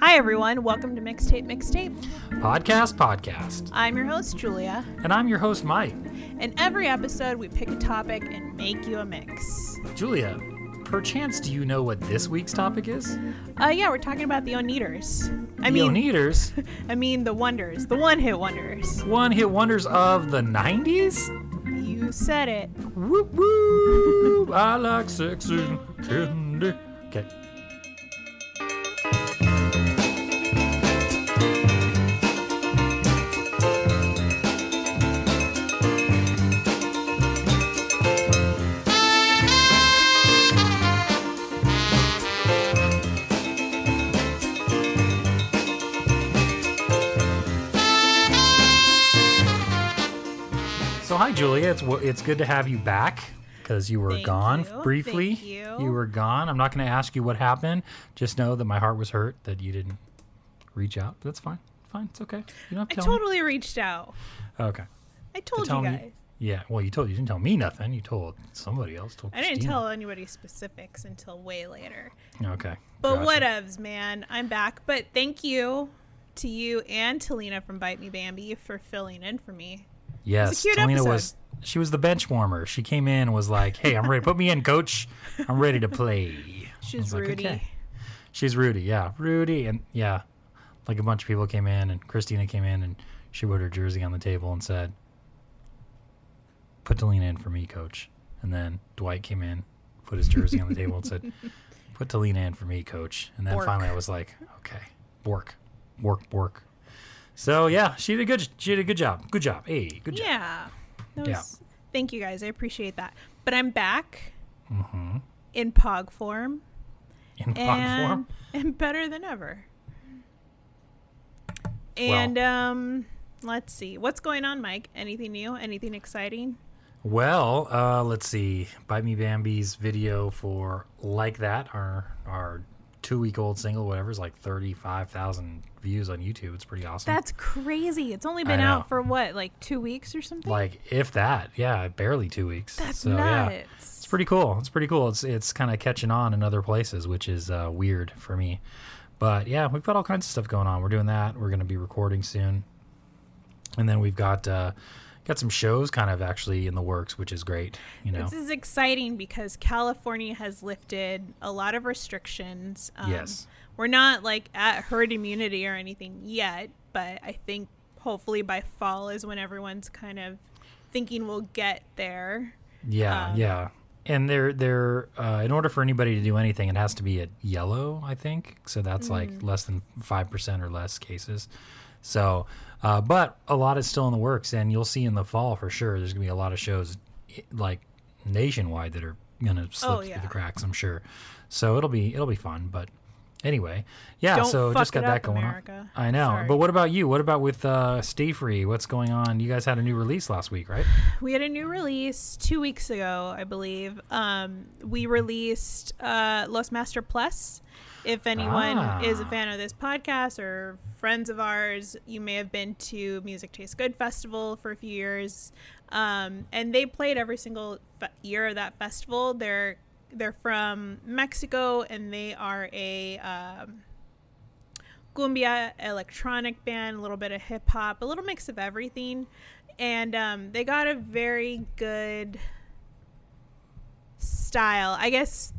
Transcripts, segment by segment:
Hi, everyone. Welcome to Mixtape Mixtape. Podcast, podcast. I'm your host, Julia. And I'm your host, Mike. In every episode, we pick a topic and make you a mix. Julia, perchance do you know what this week's topic is? Uh, yeah, we're talking about the Oneaters. I the mean, Oneaters, I mean the wonders, the one-hit wonders. one hit wonders of the 90s? You said it. Whoop whoop! I like sex and candy. Julia, it's it's good to have you back because you were Thank gone you. briefly. Thank you. were gone. I'm not going to ask you what happened. Just know that my heart was hurt that you didn't reach out. That's fine. Fine. It's okay. You don't have I to totally reached out. Okay. I told tell you me- guys. Yeah. Well, you told you didn't tell me nothing. You told somebody else. Told I didn't tell anybody specifics until way later. Okay. But gotcha. whatevs, man. I'm back. But thank you to you and to Lena from Bite Me Bambi for filling in for me. Yes, Talina episode. was. She was the bench warmer. She came in and was like, "Hey, I'm ready. Put me in, coach. I'm ready to play." She's like, Rudy. "Okay." She's Rudy, yeah, Rudy, and yeah, like a bunch of people came in, and Christina came in, and she put her jersey on the table and said, "Put Talina in for me, coach." And then Dwight came in, put his jersey on the table and said, "Put Talina in for me, coach." And then Bork. finally, I was like, "Okay, Bork, Bork, Bork." So yeah, she did a good. She did a good job. Good job. Hey, good job. Yeah. That Yeah. Thank you guys. I appreciate that. But I'm back Mm-hmm. in POG form In pog form. and better than ever. And um let's see. What's going on, Mike? Anything new? Anything exciting? Well, uh, let's see. Bite Me Bambi's video for "Like That," our our two week old single, whatever, is like thirty five thousand views on YouTube. It's pretty awesome. That's crazy. It's only been out for what, like 2 weeks or something? like if that, yeah, barely two weeks. That's so, Yeah, nuts. it's pretty cool. It's pretty cool. It's it's kind of catching on in other places, which is uh, weird for me. But yeah, we've got all kinds of stuff going on. We're doing that. We're going to be recording soon, and then we've got uh, got some shows kind of actually in the works, which is great. You know, This is exciting because California has lifted a lot of restrictions. Um, Yes. We're not like at herd immunity or anything yet, but I think hopefully by fall is when everyone's kind of thinking we'll get there. Yeah, Um, yeah. And they're they're uh, in order for anybody to do anything, it has to be at yellow, I think. So that's like Mm. less than five percent or less cases. So, uh, but a lot is still in the works, and you'll see in the fall for sure. There's gonna be a lot of shows like nationwide that are gonna slip Oh, through the cracks. I'm sure. So it'll be it'll be fun. But anyway, yeah. Don't so just got that up, going America. on. I know. Sorry. But what about you? What about with uh, Stay Free? What's going on? You guys had a new release last week, right? We had a new release two weeks ago, I believe. Um, we released uh, Los Master Plus. If anyone is a Ah. fan of this podcast or friends of ours, you may have been to Music Tastes Good Festival for a few years, um, and they played every single fe- year of that festival. They're they're from Mexico, and they are a um, cumbia electronic band, a little bit of hip hop, a little mix of everything. And um, they got a very good style. I guess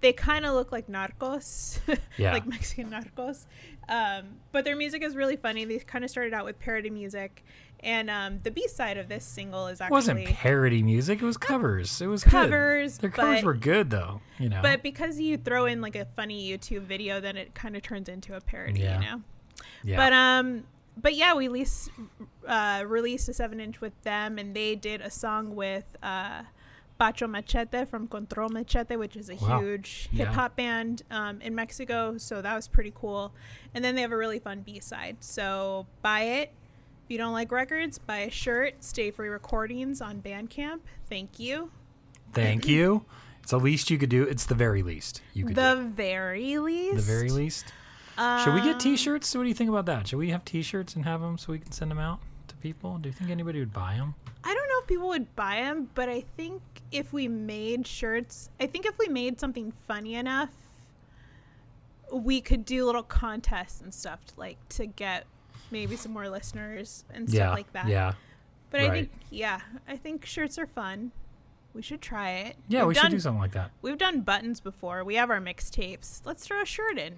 they kind of look like narcos, Yeah. like Mexican narcos. Um, but their music is really funny. They kind of started out with parody music. And um, the B side of this single is It actually wasn't parody music. It was covers. It was good. covers. Their covers were good though. You know. But because you throw in like a funny YouTube video, then it kind of turns into a parody, Yeah. you know. yeah. But um, but yeah, we released uh, released a seven inch with them, and they did a song with uh, Pato Machete from Control Machete, which is a Wow. huge Yeah. hip hop band um, in Mexico. So that was pretty cool. And then they have a really fun B side. So buy it. If you don't like records, buy a shirt. Stay Free Recordings on Bandcamp. Thank you. Thank you. It's the least you could do. It's the very least you could The do. very least. The very least. Should we get Um, T-shirts? What do you think about that? Should we have T-shirts and have them so we can send them out to people? Do you think anybody would buy them? I don't know if people would buy them, but I think if we made shirts, I think if we made something funny enough, we could do little contests and stuff to, like to get maybe some more listeners and stuff yeah, like that. yeah, But I think yeah, I think shirts are fun. We should try it. yeah. We've we done, should do something like that. We've done buttons before. We have our mixtapes. Let's throw a shirt in.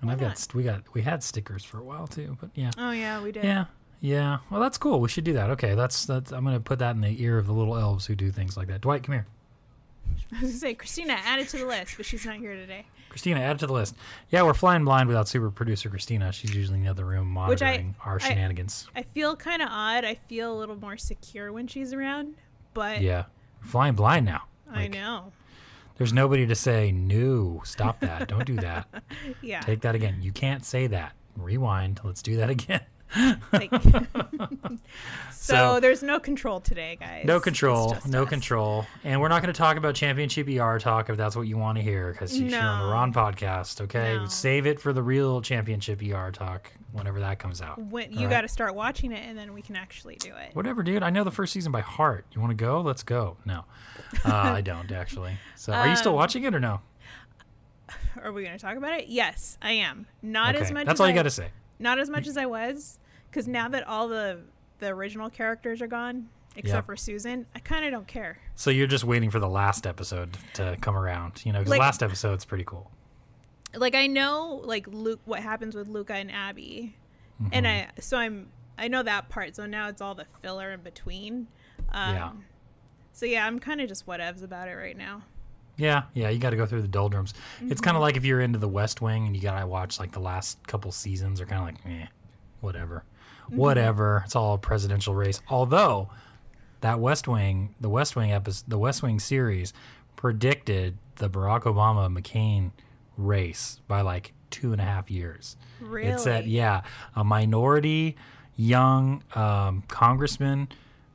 And Why I've got not? st- we got we had stickers for a while too, but yeah, Oh yeah, we did. yeah, yeah. Well, that's cool. We should do that. Okay, that's that's. I'm gonna put that in the ear of the little elves who do things like that. Dwight, come here. I was gonna say Christina add it to the list, but she's not here today. Christina, add it to the list. Yeah, we're flying blind without super producer Christina. She's usually in the other room Which I- monitoring our shenanigans. I feel kind of odd. I feel a little more secure when she's around, but yeah, we're flying blind now. I know. There's nobody to say no. Stop that. Don't do that. Yeah. Take that again. You can't say that. Rewind. Let's do that again. Like, so, So- there's no control today, guys. No control. No us. control. And we're not going to talk about championship ER talk if that's what you want to hear because you're on the No. wrong podcast. Okay, No. save it for the real championship ER talk whenever that comes out. When you right. got to start watching it, and then we can actually do it. Whatever, dude. I know the first season by heart. You want to go? Let's go. No, uh, I don't actually. So, are you still Um, watching it or no? Are we going to talk about it? Yes, I am. Not as much. that's all you I- got to say. Not as much as I was, because now that all the the original characters are gone, except for Susan, I kind of don't care. So you're just waiting for the last episode to come around, you know? Because Like- the last episode's pretty cool. Like I know, like Luke, what happens with Luka and Abby, Mm-hmm. and I so I'm I know that part. So now it's all the filler in between. Um, Yeah. So yeah, I'm kind of just whatevs about it right now. Yeah, yeah, you got to go through the doldrums. It's Mm-hmm. kind of like if you're into the West Wing and you got to watch like the last couple seasons are kind of like, eh, whatever. Mm-hmm. Whatever. It's all a presidential race. Although that West Wing, the West Wing episode, the West Wing series predicted the Barack Obama McCain race by like two and a half years. Really? It said, yeah, a minority young um, congressman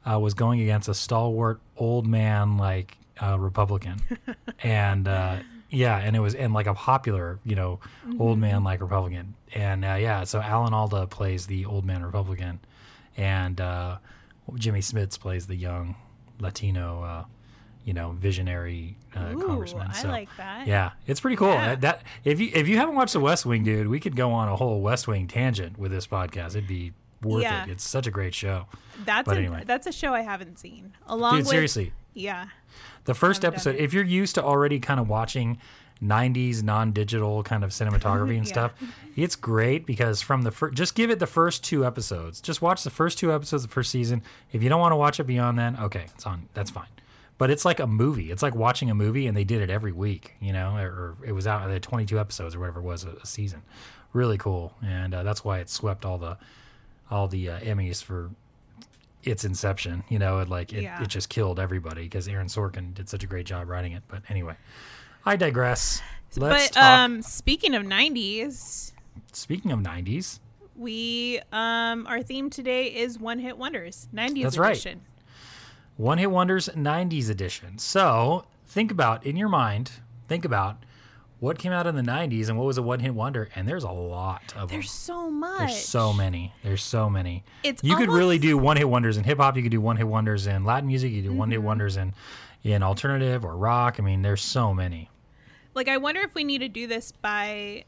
uh, was going against a stalwart old man like uh, Republican, and uh, yeah, and it was and like a popular, you know, old man like Republican, and uh, yeah, so Alan Alda plays the old man Republican, and uh, Jimmy Smits plays the young Latino, uh, you know, visionary uh, Ooh, congressman. I so, like that. yeah, it's pretty cool. Yeah. That, that if you if you haven't watched The West Wing, dude, we could go on a whole West Wing tangent with this podcast. It'd be worth Yeah. it. It's such a great show, That's But a, anyway. that's a show I haven't seen. Along dude. with Seriously, yeah, the first episode. If you're used to already kind of watching '90s non-digital kind of cinematography and Yeah. stuff, it's great because from the first, just give it the first two episodes. Just watch the first two episodes of the first season. If you don't want to watch it beyond that, okay, it's on. That's fine. But it's like a movie. It's like watching a movie, and they did it every week, you know, or, or it was out. They had 22 episodes or whatever it was a, a season. Really cool, and uh, that's why it swept all the all the uh, Emmys for its inception. You know, it like it, Yeah. it just killed everybody because Aaron Sorkin did such a great job writing it. But anyway, I digress. Let's but talk. um, speaking of '90s, speaking of 90s, we um, our theme today is one hit wonders, '90s That's right. edition. One Hit Wonders 90s edition. So think about in your mind, think about what came out in the 90s and what was a one hit wonder. And there's a lot of them. There's so much. There's so many. There's so many. It's you could really do one hit wonders in hip hop. You could do one hit wonders in Latin music. You could do one Mm-hmm. hit wonders in in alternative or rock. I mean, there's so many. Like, I wonder if we need to do this by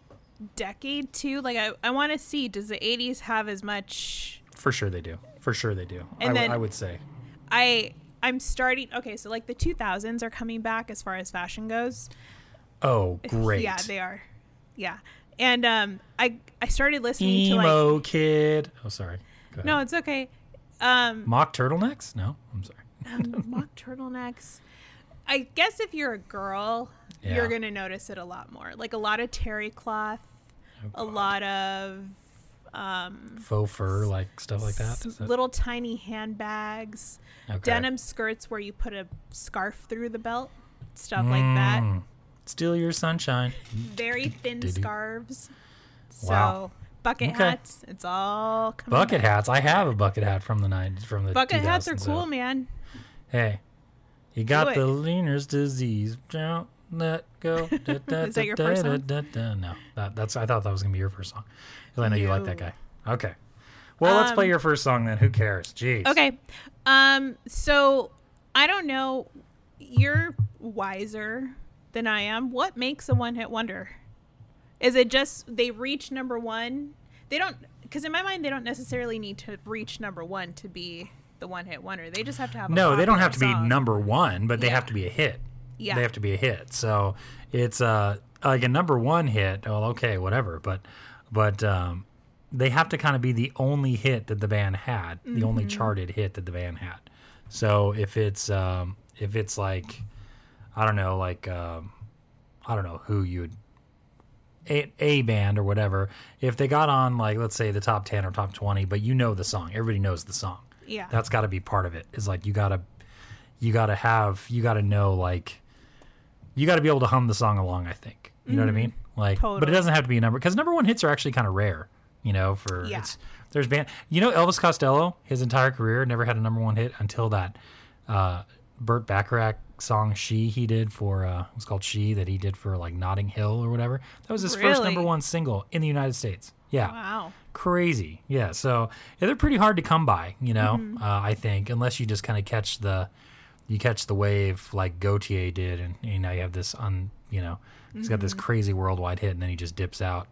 decade too. Like, I, I want to see does the '80s have as much? For sure they do. For sure they do. And w- then- I would say. I I'm starting. Okay, so like the 2000s are coming back as far as fashion goes. Oh, great. Yeah, they are. Yeah, and um, I I started listening to like. Emo kid. Oh, sorry. No, it's okay. Um, Mock turtlenecks? No, I'm sorry. um, mock turtlenecks. I guess if you're a girl, Yeah. you're gonna notice it a lot more. Like a lot of terry cloth, Oh, a lot of um, Faux fur, like stuff like that. s- Is that- little tiny handbags, okay. denim skirts where you put a scarf through the belt, stuff like that. Steal your sunshine. Very thin Did-do. scarves. So Wow. bucket Okay. hats, it's all coming Bucket back. hats. I have a bucket hat from the nineties, from the Bucket hats are cool, so- man. Hey, you got the leaner's disease. Don't let go. Da, da, Is that your da, first da, song? da, da. No, that, that's. I thought that was gonna be your first song. 'Cause I know you like that guy. Okay. Well, let's play Um, your first song then. Who cares? Jeez. Okay. Um so I don't know you're wiser than I am. What makes a one-hit wonder? Is it just they reach number one? They don't because in my mind they don't necessarily need to reach number one to be the one hit wonder. They just have to have a No, they don't have to be number one, but they Yeah. have to be a hit. Yeah. They have to be a hit. So it's uh like a number one hit. Well, okay, whatever. But but um, they have to kind of be the only hit that the band had, the only Mm-hmm. charted hit that the band had. So if it's um, if it's like I don't know, like um, I don't know who you would a, a band or whatever. If they got on like let's say the top ten or top twenty, but you know the song, everybody knows the song Yeah. that's got to be part of it is like you gotta you gotta have you gotta know like you gotta be able to hum the song along i think you know what i mean like but it doesn't have to be a number because number one hits are actually kind of rare you know for Yeah. it's there's band you know elvis costello his entire career never had a number one hit until that uh burt bacharach song she he did for uh it was called she that he did for like notting hill or whatever that was his first number one single in the united states yeah wow. crazy. Yeah, so yeah, they're pretty hard to come by, you know. Mm-hmm. Uh, I think unless you just kind of catch the you catch the wave like Gotye did, and you know you have this un you know he's got Mm-hmm. this crazy worldwide hit, and then he just dips out.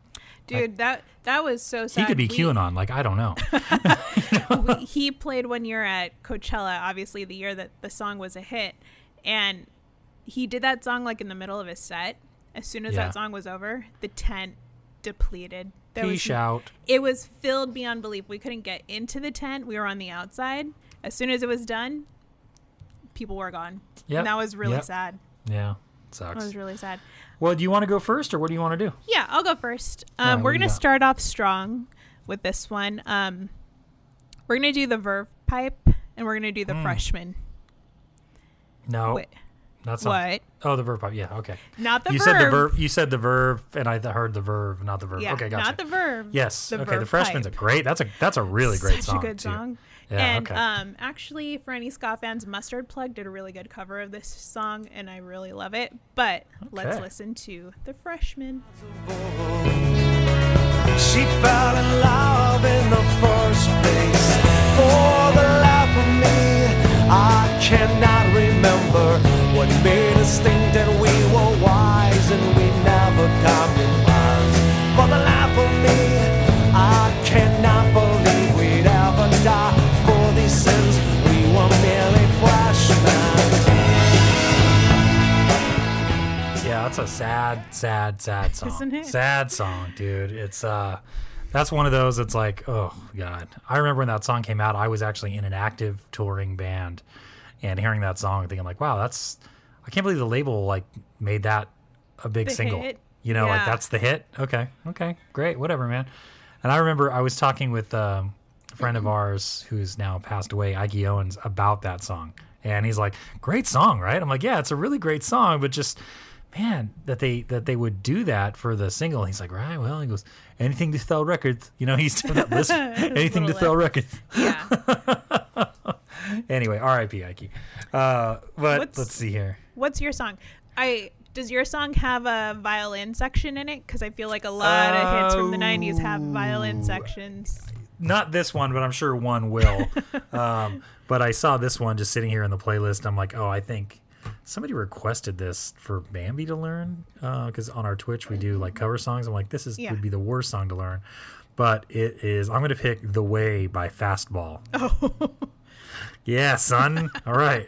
Dude, that that was so sad. He could be We- QAnon, like I don't know. we- he played one year at Coachella, obviously the year that the song was a hit, and he did that song like in the middle of his set. As soon as Yeah. that song was over, the tent depleted. There was out. It was filled beyond belief. We couldn't get into the tent. We were on the outside. As soon as it was done, people were gone. Yep. And that was really Yep. sad. Yeah, That sucks. That was really sad. Well, do you want to go first, or what do you want to do? Yeah, I'll go first. Um, what we're gonna start off strong with this one. Um, we're gonna do the Verve pipe, and we're gonna do the Hmm. freshman. No, Wait, that's not. what? Oh, the verb. Yeah, okay. Not the you verb. said the verb. You said the verb, and I heard the verb, not the verb. Yeah, okay, gotcha. not the verb. yes. the okay, the freshman's pipe. a great. That's a that's a really great Such song. a good too. song. Yeah, and okay. um, actually, for any ska fans, Mustard Plug did a really good cover of this song, and I really love it. But let's listen to the freshman. She fell in love in the first place. For the life of me, I cannot remember what made us think that we were wise and we never compromised. For the life of me, I cannot believe we'd ever die for these sins. We were merely freshmen. Yeah, that's a sad, sad, sad song. Isn't it? Sad song, dude. It's uh that's one of those that's like, oh god. I remember when that song came out, I was actually in an active touring band and hearing that song thinking like, wow, that's I can't believe the label like made that a big The single. hit? You know, like that's the hit. Okay. Okay. Great. Whatever, man. And I remember I was talking with um, a friend of ours who's now passed away, Ike Owens, about that song. And he's like, "Great song, right?" I'm like, "Yeah, it's a really great song, but just man, that they that they would do that for the single." He's like, "Right, well," he goes, "Anything to sell records." You know, he's doing that list. Anything to little sell records. Yeah. Anyway, R.I.P. Ike. Uh, but What's- let's see here. What's your song? I does your song have a violin section in it? Because I feel like a lot of hits from the '90s have violin Oh. sections. not this one, but I'm sure one will. um, but I saw this one just sitting here in the playlist. I'm like, oh, I think somebody requested this for Bambi to learn uh, because on our Twitch we do like cover songs. I'm like, this is Yeah. would be the worst song to learn, but it is. I'm going to pick "The Way" by Fastball. Oh, Yeah, son. All right,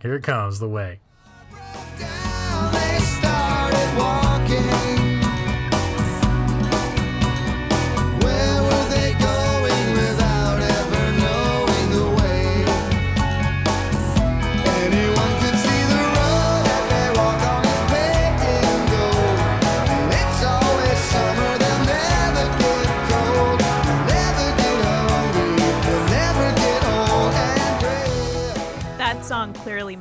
here it comes. "The Way."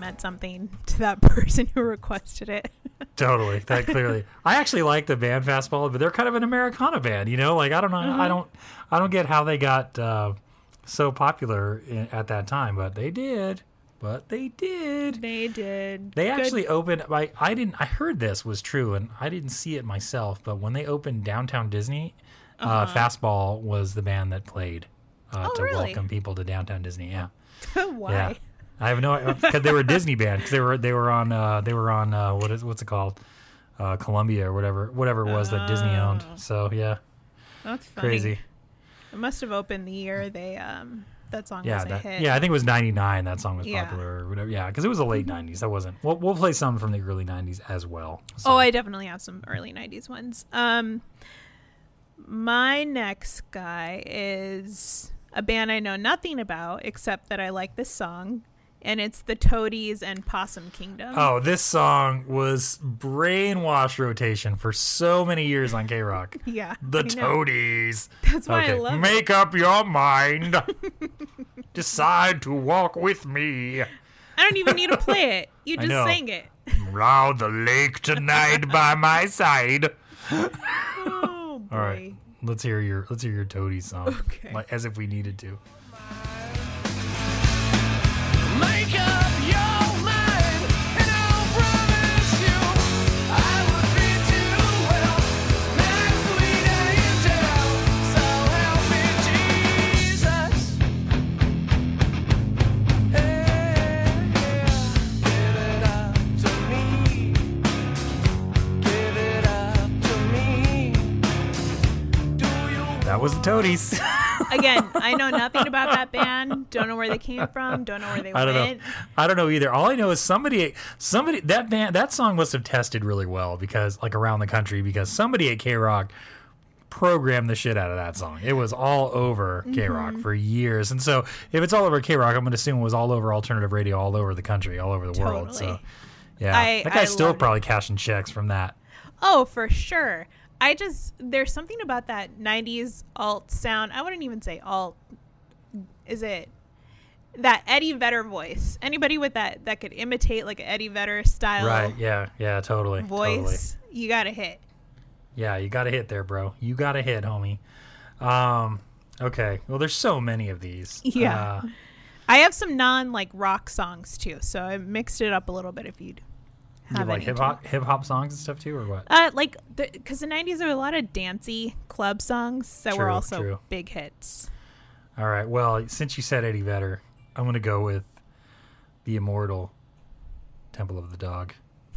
Meant something to that person who requested it. Totally. That clearly. I actually like the band Fastball, but they're kind of an Americana band. You know, like I don't know. I don't. I don't get how they got uh, so popular i at that time, but they did. But they did. they did. They Good- actually opened. I I didn't. I heard this was true, and I didn't see it myself. But when they opened downtown Disney, uh Fastball was the band that played uh, Uh-huh. Oh, to really? welcome people to downtown Disney. Yeah. Why? Yeah. I have no because they were a Disney band because they were they were on uh, they were on uh, what is what's it called uh, Columbia or whatever whatever it was that Disney owned. Oh. So yeah, That's funny. crazy. It must have opened the year they um that song Yeah, was a that, hit. yeah, I think it was '99 that song was Yeah. popular or whatever. Yeah, because it was the late '90s. That wasn't. We'll, we'll play some from the early '90s as well. So. Oh, I definitely have some early '90s ones. Um, my next guy is a band I know nothing about except that I like this song, and it's the Toadies and Possum Kingdom. Oh, this song was brainwash rotation for so many years on K Rock. yeah, The I. Toadies. That's why I Okay, love it. make up your mind. Decide to walk with me. I don't even need to play it. You just sang it. Round the lake tonight by my side. Oh boy. All right, let's hear your let's hear your Toadies song. Okay. Like, as if we needed to. That was the Toadies. Again, I know nothing about that band. Don't know where they came from. Don't know where they I don't went. know. I don't know either. All I know is somebody, somebody that band, that song must have tested really well because, like, around the country, because somebody at K Rock programmed the shit out of that song. It was all over K Rock Mm-hmm. for years, and so if it's all over K Rock, I'm going to assume it was all over alternative radio, all over the country, all over the world. So, Totally. yeah, I- that I guy's still loved it. probably cashing checks from that. Oh, for sure. I just there's something about that 90s alt sound. I wouldn't even say alt. Is it that Eddie Vedder voice? Anybody with that that could imitate like an Eddie Vedder style Right? Yeah. Yeah. Totally. Totally. voice, you got to hit. Yeah, you got to hit there, bro. You got to hit, homie. Um, okay. Well, there's so many of these. Yeah. Uh, I have some non like rock songs too, so I mixed it up a little bit if you'd you have like hip hop hip hop songs and stuff too, or what? Uh, like because the, 90s are a lot of dancey club songs that were also true. big hits. All right. Well, since you said Eddie Vedder, I'm gonna go with the immortal Temple of the Dog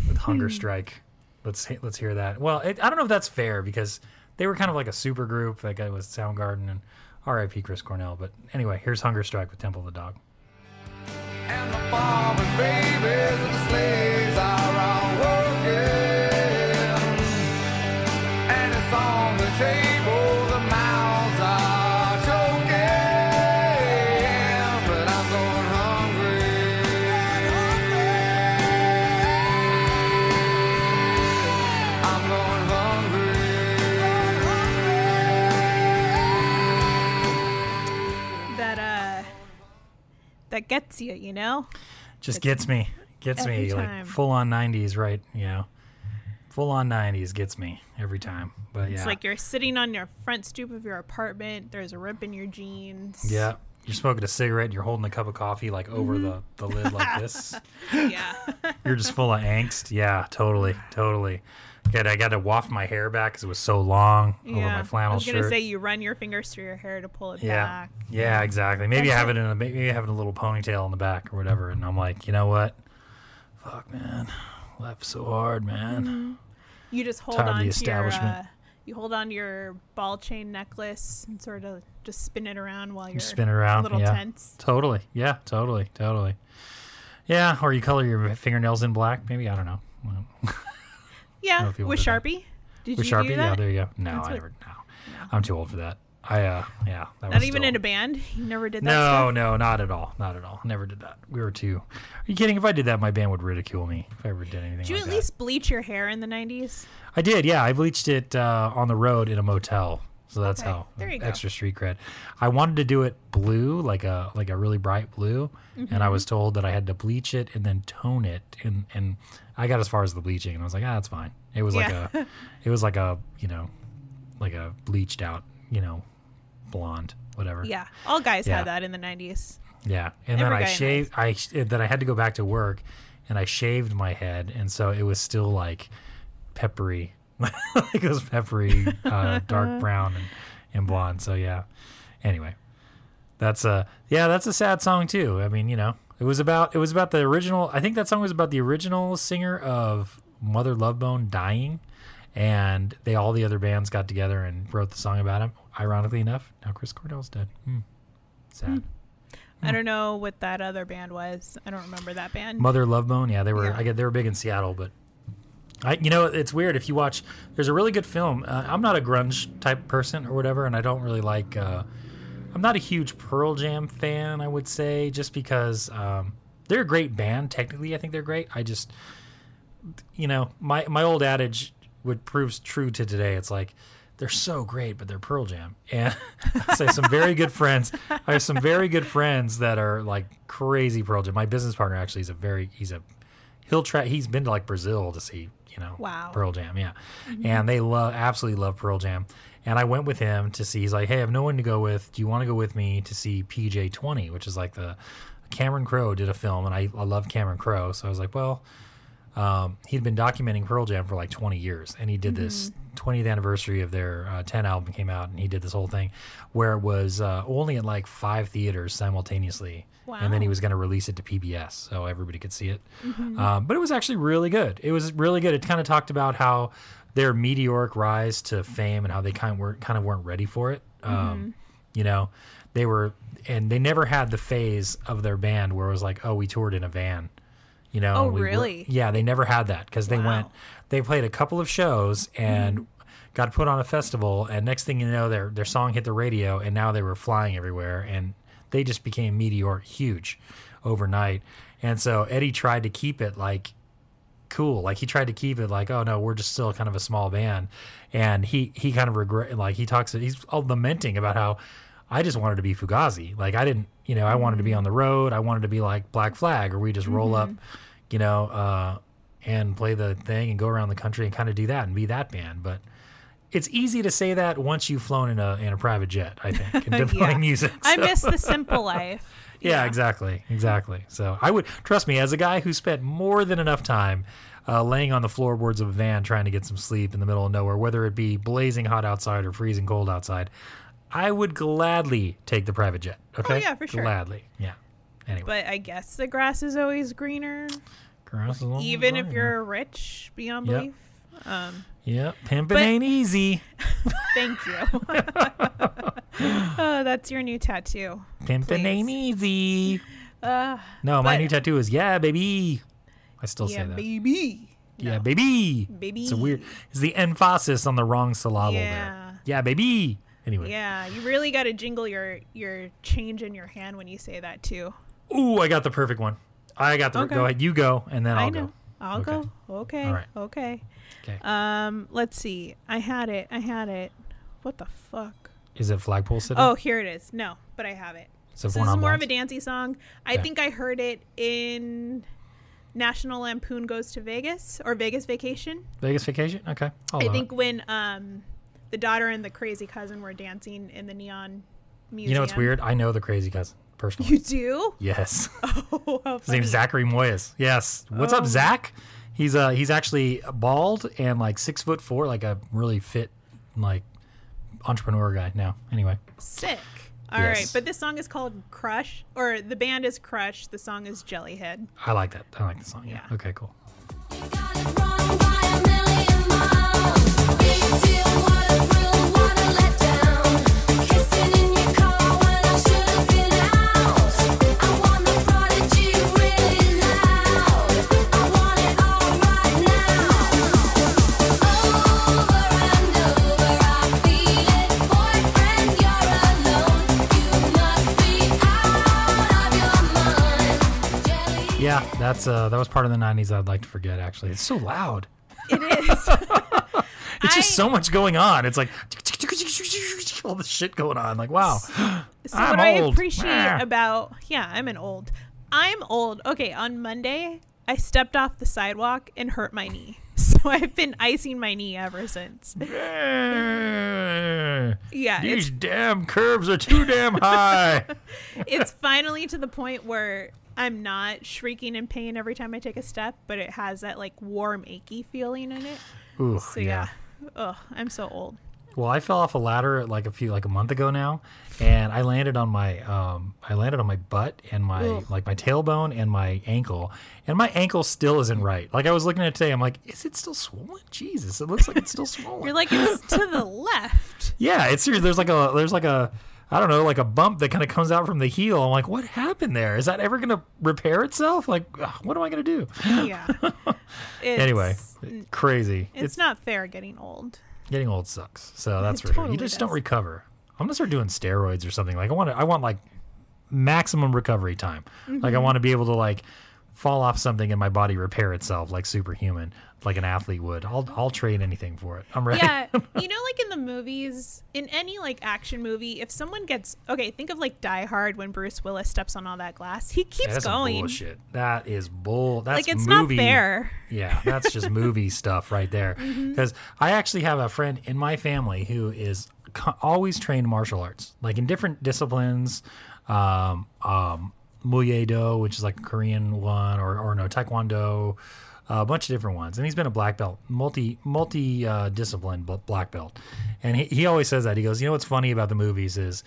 with Hunger Hmm. Strike. Let's let's hear that. Well, it, I don't know if that's fair because they were kind of like a super group. That guy was Soundgarden and R.I.P. Chris Cornell. But anyway, here's Hunger Strike with Temple of the Dog. That gets you, you know. Just gets me, gets me time. like full on '90s, right? You know, full on '90s gets me every time. But yeah, It's like you're sitting on your front stoop of your apartment. There's a rip in your jeans. yeah. You're smoking a cigarette. and You're holding a cup of coffee like over Mm-hmm. the, the lid like this. Yeah. You're just full of angst. Yeah, totally, totally. Good. I got to waft my hair back because it was so long over my flannel I was gonna shirt. say you run your fingers through your hair to pull it yeah, back. yeah, exactly. Maybe I That's have it. in a maybe I have it in a little ponytail in the back or whatever. And I'm like, you know what? Fuck, man, left so hard, man. Mm-hmm. You just hold Tired on the to your uh, you hold on to your ball chain necklace and sort of just spin it around while you're spin around, a little yeah. tense. Totally. Yeah, totally, totally. Yeah, or you color your fingernails in black. Maybe I don't know. Yeah, with that. Sharpie. Did With you Sharpie, do yeah, there you go. No, That's I what- never. No, I'm too old for that. I uh, yeah. That Not even still- in a band. You never did that. No, stuff? no, not at all. Not at all. Never did that. We were too. Are you kidding? If I did that, my band would ridicule me if I ever did anything Did you like at that. least bleach your hair in the '90s? I did. Yeah, I bleached it uh, on the road in a motel. So that's Okay, how there you go. extra street cred. I wanted to do it blue, like a like a really bright blue, and I Mm-hmm. was told that I had to bleach it and then tone it, and and I got as far as the bleaching, and I was like, ah, that's fine. It was Yeah. like a, it was like a you know, like a bleached out you know, blonde whatever. Yeah, all guys Yeah. had that in the '90s. Yeah, and Every then I shaved. I then I had to go back to work, and I shaved my head, and so it was still like peppery, like it was peppery, uh, dark brown and, and blonde. So yeah. Anyway, that's a yeah, that's a sad song too. I mean, you know, it was about it was about the original. I think that song was about the original singer of Mother Love Bone dying, and they all the other bands got together and wrote the song about him. Ironically enough, now Chris Cornell's dead. Hmm. Sad. I don't know what that other band was. I don't remember that band. Mother Love Bone, yeah, they were. Yeah. I get they were big in Seattle, but I, you know, it's weird if you watch. There's a really good film. Uh, I'm not a grunge type person or whatever, and I don't really like. Uh, I'm not a huge Pearl Jam fan. I would say just because um, they're a great band. Technically, I think they're great. I just, you know, my my old adage would proves true to today. It's like they're so great, but they're Pearl Jam. And I say some very good friends. I have some very good friends that are like crazy Pearl Jam. My business partner actually is a very he's a he'll try he's been to like Brazil to see, you know, Wow. Pearl Jam, yeah. And they love absolutely love Pearl Jam. And I went with him to see he's like, Hey, I have no one to go with. Do you want to go with me to see PJ twenty, which is like the Cameron Crowe did a film and I, I love Cameron Crowe. So I was like, Well, um, he'd been documenting Pearl Jam for like 20 years, and he did this 20th anniversary of their uh, 10 album came out, and he did this whole thing where it was uh, only at like five theaters simultaneously, and then he was going to release it to PBS so everybody could see it. Um, but it was actually really good. It was really good. It kind of talked about how their meteoric rise to fame and how they kind of weren't kind of weren't ready for it. Um, you know, they were, and they never had the phase of their band where it was like, oh, we toured in a van. You know, Oh, we were- really? yeah, they never had that because they Wow. went, they played a couple of shows and Mm-hmm. got put on a festival, and next thing you know, their their song hit the radio, and now they were flying everywhere, and they just became meteor huge overnight. And so Eddie tried to keep it like cool, like he tried to keep it like, oh no, we're just still kind of a small band, and he he kind of regret like he talks, he's all lamenting about how. I just wanted to be Fugazi. Like I didn't, you know, I wanted to be on the road. I wanted to be like Black Flag, or we just roll up, you know, uh, and play the thing and go around the country and kind of do that and be that band. But it's easy to say that once you've flown in a in a private jet, I think, and Yeah. music. I miss the simple life. yeah, exactly, exactly. So I would trust me as a guy who spent more than enough time uh, laying on the floorboards of a van trying to get some sleep in the middle of nowhere, whether it be blazing hot outside or freezing cold outside. I would gladly take the private jet. Okay, Oh, yeah, for sure. Gladly, yeah. Anyway, But I guess the grass is always greener, grass is always greener. even if you're rich beyond Yep. belief. Um, Yep, pimping But- ain't easy. thank you. oh, that's your new tattoo. Pimping ain't easy. Uh, No, my But- new tattoo is yeah, baby. I still yeah, say that. baby. Yeah, No. baby. Baby. It's a weird. It's the emphasis on the wrong syllable Yeah. there. Yeah, baby. Anyway. Yeah, you really got to jingle your your change in your hand when you say that too. Ooh, I got the perfect one. I got the. Okay. Go ahead. You go, and then I'll go. I'll Okay. go. Okay. All right. Okay. Okay. Um, let's see. I had it. I had it. What the fuck? is it flagpole city? Oh, here it is. No, but I have it. so this is more of a dancey song. I Okay. think I heard it in National Lampoon Goes to Vegas or Vegas Vacation. Vegas Vacation. Okay. I'll I think it. when um the daughter and the crazy cousin were dancing in the neon museum. You know what's weird? I know the crazy cousin personally. You do? yes. Oh, His name's. Zachary Moyes. Yes. What's up, Oh. Zach? He's uh he's actually bald and like six foot four, like a really fit like entrepreneur guy now. Anyway. Sick. All right, Yes. but this song is called Crush, or the band is Crush. The song is Jellyhead. I like that. I like the song. Yeah. Yeah. Okay, cool. Yeah, that's uh that was part of the '90s. I'd like to forget. Actually, it's so loud. It is. It's just so much going on. It's like all this shit going on. Like, wow. So I'm what I appreciate about yeah, I'm an old. I'm old. Okay, on Monday I stepped off the sidewalk and hurt my knee. So I've been icing my knee ever since. Yeah, These damn curves are too damn high. it's finally to the point where I'm not shrieking in pain every time I take a step, but it has that like warm achy feeling in it. Ooh, So yeah. yeah. Ugh, I'm so old. Well, I fell off a ladder like a few like a month ago now, and I landed on my um I landed on my butt and my Ugh. like my tailbone and my ankle, and my ankle still isn't right. Like I was looking at it today, I'm like, is it still swollen? Jesus, it looks like it's still swollen. You're like it's to the left. yeah, it's serious. There's like a there's like a I don't know, like a bump that kind of comes out from the heel. I'm like, what happened there? Is that ever gonna repair itself? Like, ugh, what am I gonna do? Yeah. It's, anyway, crazy. it's, not fair getting old. Getting old sucks. So that's It for sure. You just don't recover. I'm gonna start doing steroids or something. Like I want to. I want like maximum recovery time. Like I Mm-hmm. want to be able to like fall off something and my body repair itself like superhuman, like an athlete would. I'll I'll trade anything for it. I'm ready. Yeah, you know, like in the movies, in any like action movie, if someone gets okay, think of like Die Hard when Bruce Willis steps on all that glass. He keeps going. that's going. bullshit. That is bull. That's Like it's movie. not fair. Yeah, that's just movie stuff right there. Mm-hmm. Because I actually have a friend in my family who is co- always trained martial arts, like in different disciplines. Um, um, Muay Do, which is like a Korean one, or or no Taekwondo, a bunch of different ones. And he's been a black belt, multi multi uh, discipline black belt. And he, he always says that he goes, you know what's funny about the movies is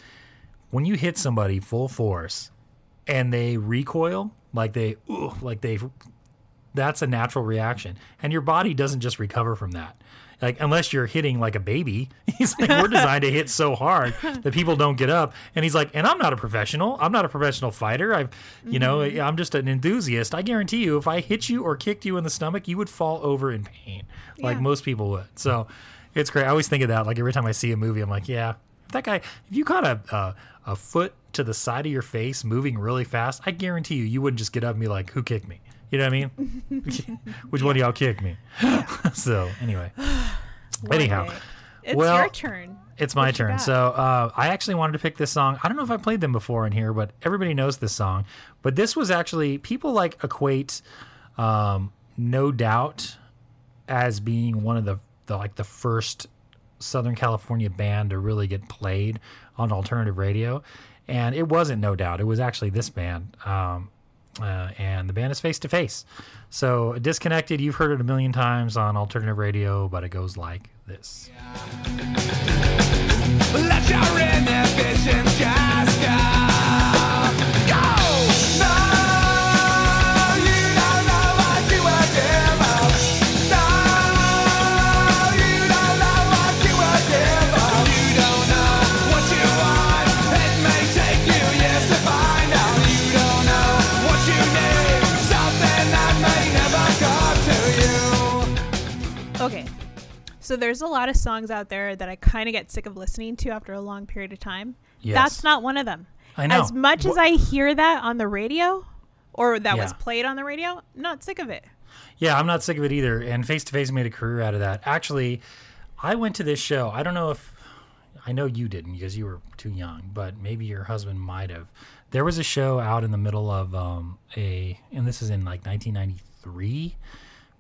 when you hit somebody full force and they recoil like they ooh, like they that's a natural reaction and your body doesn't just recover from that like unless you're hitting like a baby. He's like we're designed to hit so hard that people don't get up. And he's like and i'm not a professional. I'm not a professional fighter. I've you know mm-hmm. i'm just an enthusiast. I guarantee you if i hit you or kicked you in the stomach you would fall over in pain like Yeah. most people would. So it's great. I always think of that like every time i see a movie i'm like yeah that guy if you caught a, a a foot to the side of your face moving really fast i guarantee you you wouldn't just get up and be like who kicked me you know what i mean which one of y'all kicked me so anyway anyhow it's well, your turn. it's my What turn. So uh, I actually wanted to pick this song. I don't know if I played them before in here, but everybody knows this song. But this was actually people like equate um, "No Doubt" as being one of the, the like the first Southern California band to really get played on alternative radio, and it wasn't No Doubt. It was actually this band. Um, uh, and the band is Face to Face. So, Disconnected, you've heard it a million times on alternative radio, but it goes like this. Let So there's a lot of songs out there that I kind of get sick of listening to after a long period of time. Yes. That's not one of them. I know. As much as I hear that on the radio or that was played on the radio, I'm not sick of it. Yeah, I'm not sick of it either. And Face to Face made a career out of that. Actually, I went to this show. I don't know if I know you didn't because you were too young, but maybe your husband might have. There was a show out in the middle of um, a, and this is in like 1993,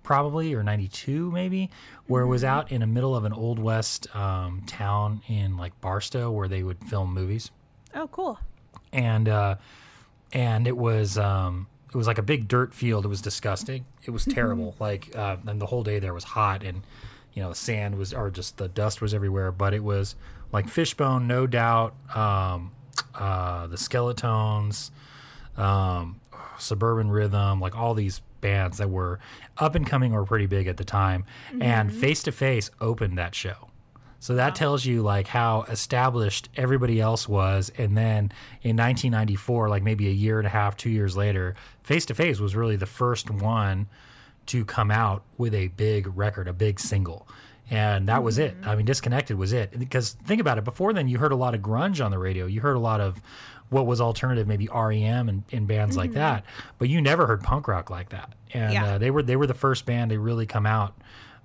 probably or 92 maybe, where it was out in the middle of an old west um, town in like Barstow where they would film movies Oh, cool. and uh, and it was um, it was like a big dirt field. It was disgusting. It was terrible. like uh, and the whole day there was hot and you know the sand was or just the dust was everywhere. But it was like Fishbone, no doubt. Um, uh, the Skeletones um, Suburban Rhythm, like all these bands that were up and coming or pretty big at the time. And Face to Face opened that show. So that tells you like how established everybody else was. And then in 1994, like maybe a year and a half, two years later, Face to Face was really the first one to come out with a big record, a big single. And that was it. Mm-hmm. I mean, Disconnected was it. Because think about it, before then, you heard a lot of grunge on the radio. You heard a lot of what was alternative, maybe REM and, and bands like that. But you never heard punk rock like that. And Yeah. uh, they were they were the first band to really come out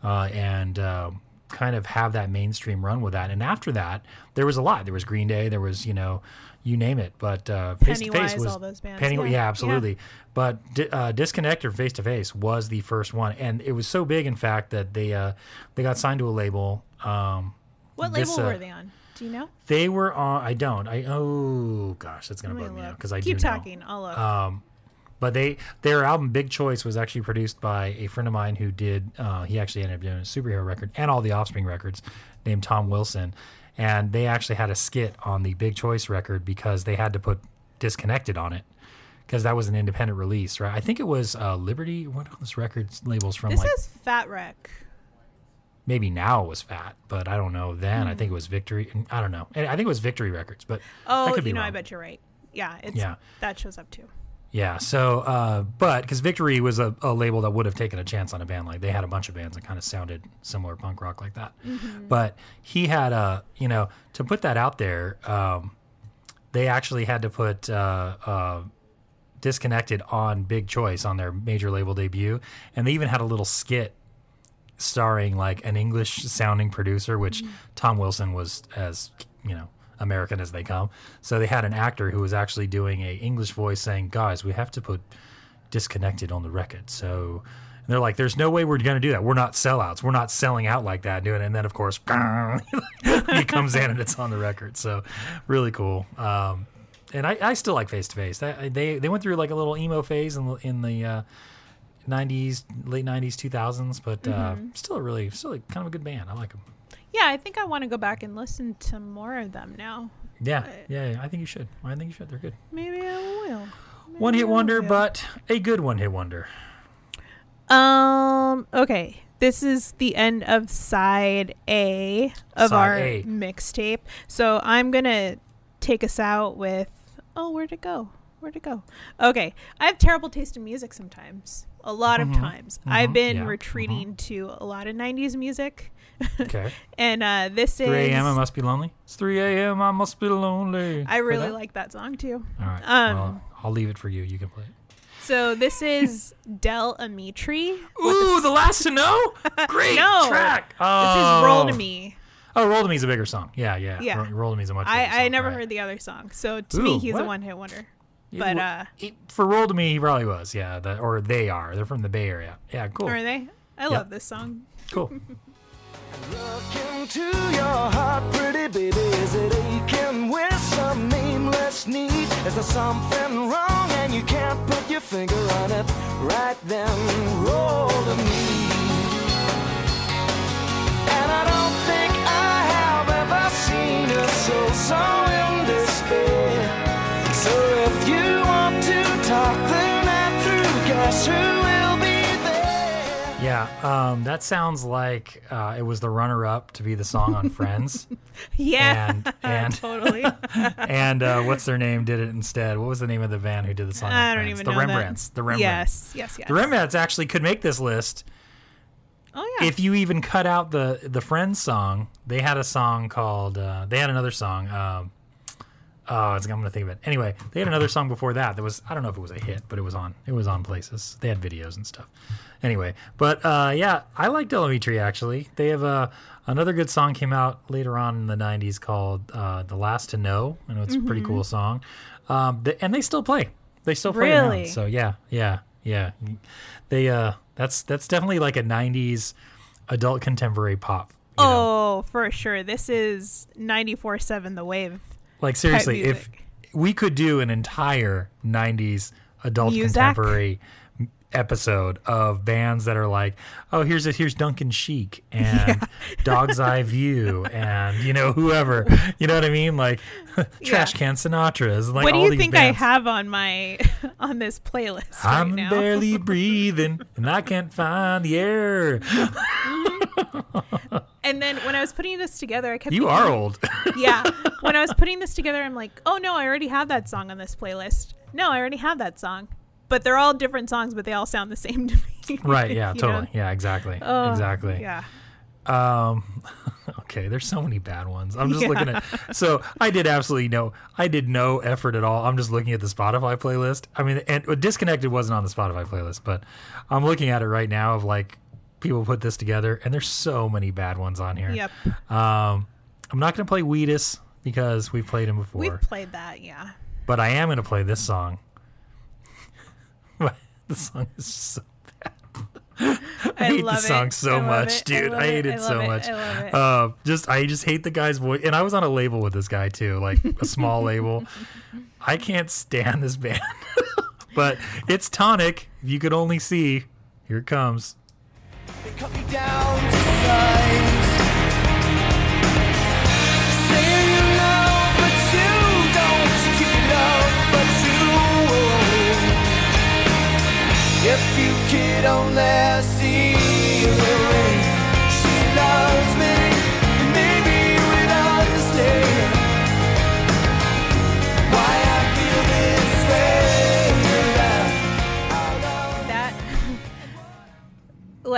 uh, and uh, kind of have that mainstream run with that. And after that, there was a lot. There was Green Day. There was you know, you name it. But uh, face to face was all those bands, Penny- yeah. yeah, Yeah. absolutely. But di- uh, Disconnect or Face to Face was the first one, and it was so big, in fact, that they uh, they got signed to a label. Um, What This, label uh, were they on? Do you know? they were on. I don't. I oh gosh, that's gonna bug me out because I keep do know. talking. I'll look. Um, but they their album Big Choice was actually produced by a friend of mine who did. Uh, he actually ended up doing a superhero record and all the Offspring records, named Thom Wilson, and they actually had a skit on the Big Choice record because they had to put Disconnected on it. Because that was an independent release, right? I think it was uh, Liberty. What was this records labels from? This like is Fat Wreck. Maybe now it was Fat, but I don't know. Then I Hmm. think it was Victory. I don't know. I think it was Victory Records, but I Oh, you know, I bet you're right. Yeah, it's Yeah. that shows up too. Yeah. So, uh, but because Victory was a, a label that would have taken a chance on a band like they had a bunch of bands that kind of sounded similar punk rock like that. But he had a, you know, to put that out there, um, they actually had to put uh, uh, Disconnected on Big Choice on their major label debut, and they even had a little skit starring like an English sounding producer, which Thom Wilson was as you know American as they come. So they had an actor who was actually doing a English voice saying, "Guys, we have to put disconnected on the record." So they're like, "There's no way we're going to do that. We're not sellouts. We're not selling out like that, doing it." And then of course he comes in and it's on the record. So really cool. Um, and I, I still like Face to Face. They they they went through like a little emo phase in the, in the uh, 90s, late 90s, 2000s, but uh, still a really, still a, kind of a good band. I like them. Yeah, I think I want to go back and listen to more of them now. Yeah, yeah, yeah, I think you should. I think you should. They're good. Maybe I will. One hit wonder, but a good one hit wonder. Um. Okay. This is the end of side A of Side our mixtape. So I'm gonna take us out with. Oh, where'd it go? Where'd it go? Okay. I have terrible taste in music sometimes. A lot of times. I've mhm, been yeah, retreating to a lot of '90s music, Okay. and uh, this is. 3 a.m. I must be lonely. It's 3 a.m. I must be lonely. I really that? like that song too. All right. um, well, I'll leave it for you. You can play it. So this is Del Amitri. Ooh, the last to know. Great No. track. This Oh. is Roll to Me. Oh, Roll to Me is a bigger song. Yeah, yeah. Yeah. Ro- Roll to Me is a much. bigger I, I song, never right. heard the other song. So to me, Ooh, he's a one hit wonder. It But wa- uh, he- for Roll to Me, he probably was. Yeah, the, or they are. They're from the Bay Area. Yeah, cool. are they? I love this song. Cool. Look into your heart, pretty baby. Is it aching with some nameless need? Is there something wrong and you can't put your finger on it? Right then, roll to me. And I don't think I have ever seen a soul so in Yeah, um, that sounds like uh, it was the runner-up to be the song on Friends, Yeah, and and totally. and uh, what's their name did it instead. What was the name of the band who did the song? I on don't Friends? even the know that. Rembrandts. The Rembrandts. Yes, yes, yes. The Rembrandts actually could make this list oh yeah. if you even cut out the the Friends song. They had a song called. Uh, they had another song. Um, oh, it's, I'm gonna think of it. Anyway, they had another song before that. That was I don't know if it was a hit, but it was on. It was on places. They had videos and stuff. Anyway, but uh, yeah, I like Del Amitri actually. They have a another good song came out later on in the '90s called uh, "The Last to Know," and it's a pretty Mm-hmm. cool song. Um, th- and they still play. They still play around. So yeah, yeah, yeah. They uh, that's that's definitely like a '90s adult contemporary pop. You know? oh, for sure. This is 94 7 The Wave. Like seriously, if we could do an entire '90s adult contemporary episode of bands that are like, oh, here's a, here's Duncan Sheik and Dog's Eye View and you know whoever, you know what I mean? Like Trashcan Sinatras. Like what do you think I have on my on this playlist I'm now? barely breathing and I can't find the air. And then when I was putting this together, I kept You thinking- are old. yeah. When I was putting this together, I'm like, oh no, I already have that song on this playlist. No, I already have that song. But they're all different songs, but they all sound the same to me. right, yeah, totally. know? Yeah, exactly. Oh, exactly. Yeah. Um, okay, there's so many bad ones. I'm just Yeah. looking at. So I did absolutely no. I did no effort at all. I'm just looking at the Spotify playlist. I mean, and uh, disconnected wasn't on the Spotify playlist, but I'm looking at it right now of like people put this together, and there's so many bad ones on here. Yep. Um, I'm not gonna play Wheatus because we've played him before, We've played that, yeah. but I am gonna play this song. the song is so I, I hate the song it. so I much, it. I dude. love I, hate it. it, I so much. I. Uh, just I just hate the guy's voice, and I was on a label with this guy too, like a small label. I can't stand this band, but it's tonic. If you could only see, here it comes. If you could only see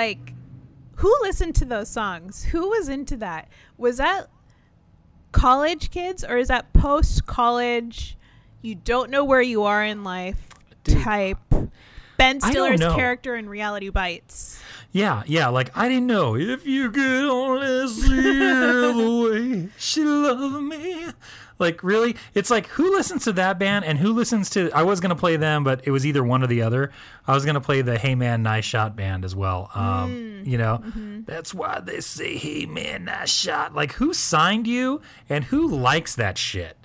like who listened to those songs? Who was into that? Was that college kids or is that post college you don't know where you are in life Dude, type? Ben stiller's character in reality bites. Yeah, yeah. Like I didn't know. If you could only see the way she loved me. Like really, it's like who listens to that band and who listens to? I was gonna play them, but it was either one or the other. I was gonna play the Hey Man Nice Shot band as well. Um, you know, that's why they say Hey Man Nice Shot. Like who signed you and who likes that shit?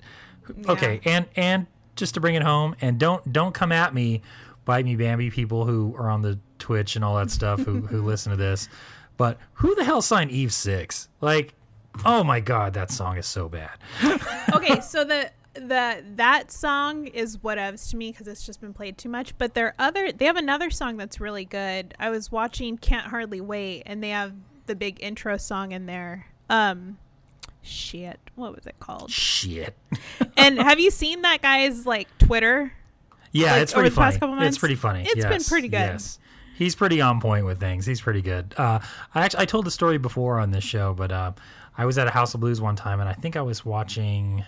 Okay, and and just to bring it home, and don't don't come at me, bite me Bambi people who are on the Twitch and all that stuff who who listen to this, but who the hell signed Eve Six? Like, oh my god, that song is so bad. okay so the the that song is whatevs to me because it's just been played too much but their other they have another song that's really good i was watching can't hardly wait and they have the big intro song in there um shit what was it called Shit. and have you seen that guy's like twitter Yeah, Like, it's over pretty the funny. past couple months? It's pretty funny. It's been pretty good. Yes. He's pretty on point with things. He's pretty good. Uh, I actually I told the story before on this show, but uh, I was at a House of Blues one time, and I think I was watching.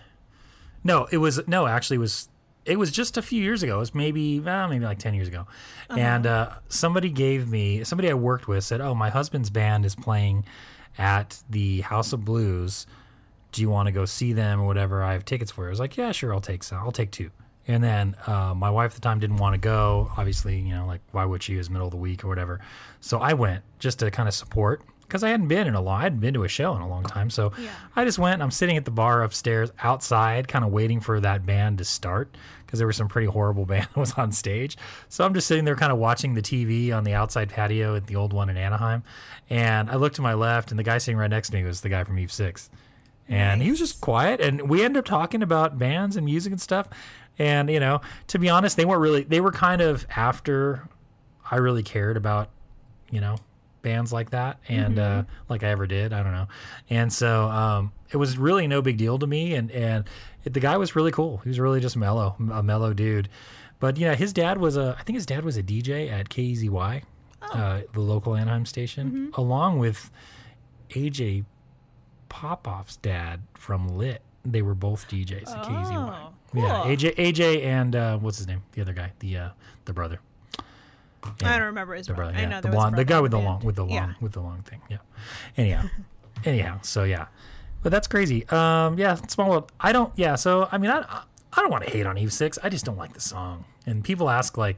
No, it was no. Actually, it was it was just a few years ago. It was maybe well, maybe like ten years ago, and uh, somebody gave me somebody I worked with said, "Oh, my husband's band is playing at the House of Blues. Do you want to go see them or whatever? I have tickets for." you." I was like, "Yeah, sure. I'll take some. I'll take two. And then uh, my wife at the time didn't want to go. Obviously, you know, like why would she? It was middle of the week or whatever. So I went just to kind of support because I hadn't been in a long. I hadn't been to a show in a long time. So Yeah. I just went. I'm sitting at the bar upstairs outside, kind of waiting for that band to start because there was some pretty horrible band that was on stage. So I'm just sitting there, kind of watching the TV on the outside patio at the old one in Anaheim. And I looked to my left, and the guy sitting right next to me was the guy from Eve Six and he was just quiet and we ended up talking about bands and music and stuff and you know to be honest they weren't really they were kind of after i really cared about you know bands like that and uh like i ever did i don't know and so um it was really no big deal to me and and it, the guy was really cool he was really just mellow a mellow dude but yeah his dad was a i think his dad was a dj at kzy uh, the local anaheim station along with aj Popoff's dad from Lit. They were both DJs at KZY. Oh, Yeah. AJ, AJ, and uh, what's his name? The other guy, the uh, the brother. Yeah, I don't remember his the brother. brother. I Yeah, know the there was a blonde, the guy with the long, with the long, Yeah. with the long thing. Yeah. Anyhow, anyhow. So yeah, but that's crazy. Um, yeah, small world. I don't. Yeah. So I mean, I I don't want to hate on Eve Six. I just don't like the song. And people ask like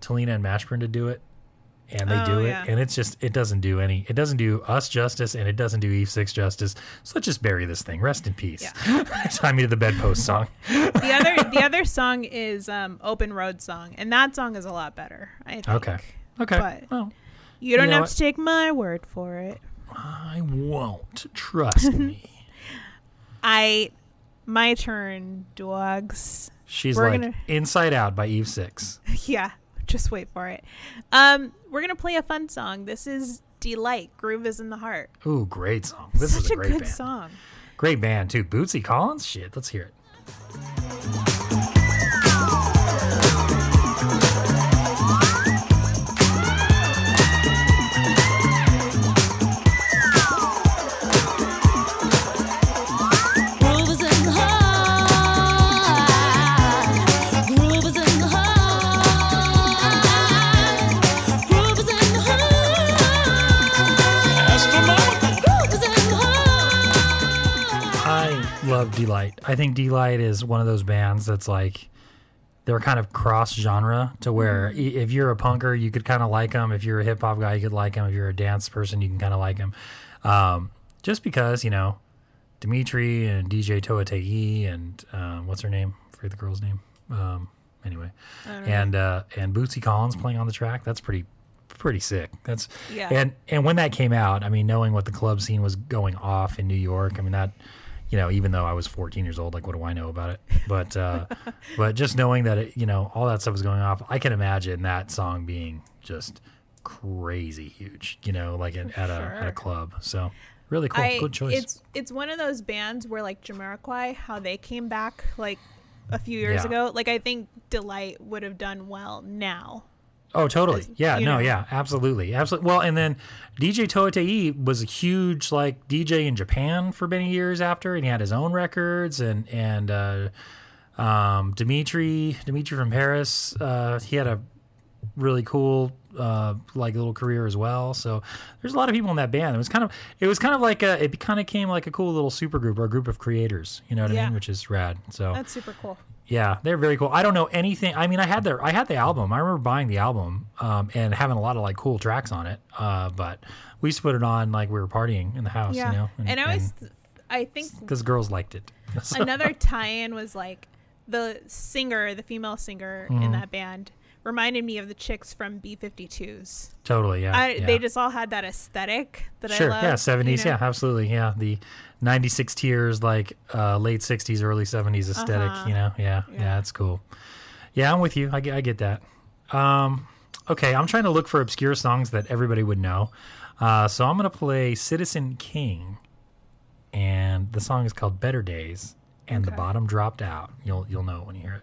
Talina and Mashburn to do it, and they Oh, do it, yeah. and it's just it doesn't do any. It doesn't do us justice, and it doesn't do Eve Six justice. So let's just bury this thing. Rest in peace. Tie me to the bedpost song. the other the other song is um open road song and that song is a lot better i think Okay. Okay. But- well, you don't know have what? to take my word for it I won't. Trust me. i my turn dogs She's We're like gonna- Inside Out by Eve Six. yeah just wait for it um we're gonna play a fun song this is Deee-Lite groove is in the heart Ooh, great song. This such is a, a great good band. song Great band too. Bootsy Collins. Shit, let's hear it. Love Deee-Lite. I think Deee-Lite is one of those bands that's like they're kind of cross genre to where i if you're a punker, you could kind of like them. If you're a hip hop guy, you could like them. If you're a dance person, you can kind of like them. Um, just because you know Dimitri and DJ Towa Tei and um, what's her name? I forget the girl's name. Um, anyway. I don't know. And uh, and Bootsy Collins playing on the track. That's pretty pretty sick. That's Yeah. And and when that came out, I mean, knowing what the club scene was going off in New York, I mean that. You know, even though I was 14 years old, like, what do I know about it? But, uh, but just knowing that, it, you know, all that stuff was going off, I can imagine that song being just crazy huge. You know, like in, at a at a club. So really cool, I, good choice. It's it's one of those bands where like Jamiroquai, how they came back like a few years Yeah. ago. Like I think Deee-Lite would have done well now. Oh, totally. Yeah, you no, know. yeah, absolutely. Absolutely. Well, and then DJ Towa Tei was a huge like DJ in Japan for many years after, and he had his own records and and uh um Dimitri, Dimitri from Paris, uh he had a really cool uh like little career as well. So there's a lot of people in that band. It was kind of it was kind of like a it kind of came like a cool little super group or a group of creators, you know what I Yeah. mean, which is rad. So That's super cool. yeah, they're very cool. I don't know anything. I mean, I had their, I had the album. I remember buying the album um, and having a lot of like cool tracks on it. Uh, but we used to put it on like we were partying in the house, Yeah. you know. and, I always, I think because girls liked it. So- another tie-in was like the singer, the female singer Mm-hmm. in that band, reminded me of the chicks from B52s. totally, yeah. I, yeah. They just all had that aesthetic that sure, I love. yeah, you seventies, know? yeah, absolutely, yeah. The ninety six tiers, like uh, late sixties, early seventies aesthetic, Uh-huh. you know. Yeah, yeah, Yeah. that's cool. Yeah, I'm with you. I get, I get that. Um, okay, I'm trying to look for obscure songs that everybody would know. Uh, so I'm gonna play Citizen King, and the song is called Better Days, and the bottom dropped out. You'll you'll know it when you hear it.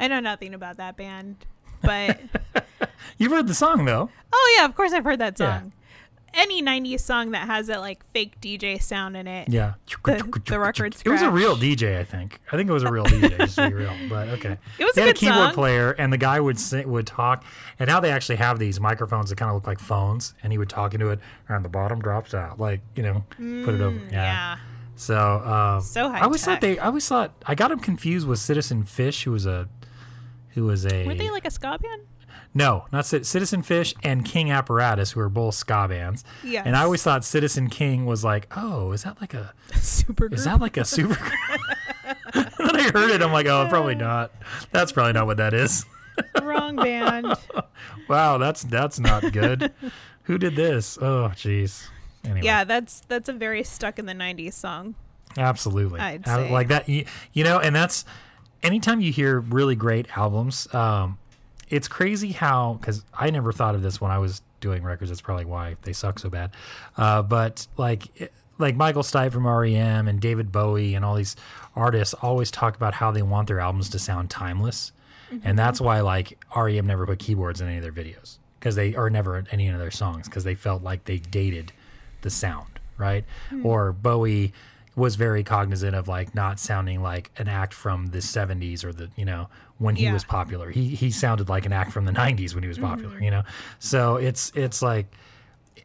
I know nothing about that band, but You've heard the song though. oh yeah, of course I've heard that Yeah. song. Any '90s song that has that like fake DJ sound in it. Yeah. The- the record It was a real. DJ, I think. I think it was a real DJ, just to be real. But okay. It was they a had a keyboard song. player, and the guy would sing, would talk. And now they actually have these microphones that kind of look like phones, and he would talk into it, and the bottom drops out, like you know, put it over. Yeah. Mm, Yeah. So, um, So I always thought they. I always thought I got him confused with Citizen Fish, who was a, who was a. Were they like a ska band? No, not Cit- Citizen Fish and King Apparatus, who are both ska bands. Yes. And I always thought Citizen King was like, oh, is that like a Super is that like a super? then I heard it. I'm like, oh, probably not. That's probably not what that is. Wrong band. Wow, that's that's not good. Who did this? Oh, jeez. Anyway, Yeah, that's that's a very stuck in the '90s song. absolutely. I'd say. like that. You, you know, and that's anytime you hear really great albums. Um, it's crazy how because I never thought of this when I was doing records. That's probably why they suck so bad. Uh, but like it- like Michael Stipe from REM and David Bowie and all these artists always talk about how they want their albums to sound timeless, and that's why like REM never put keyboards in any of their videos because they or never in any of their songs because they felt like they dated the sound, right? Or Bowie was very cognizant of like not sounding like an act from the 70s or the you know when he Yeah. was popular. He he sounded like an act from the 90s when he was popular mm-hmm. you know? So it's it's like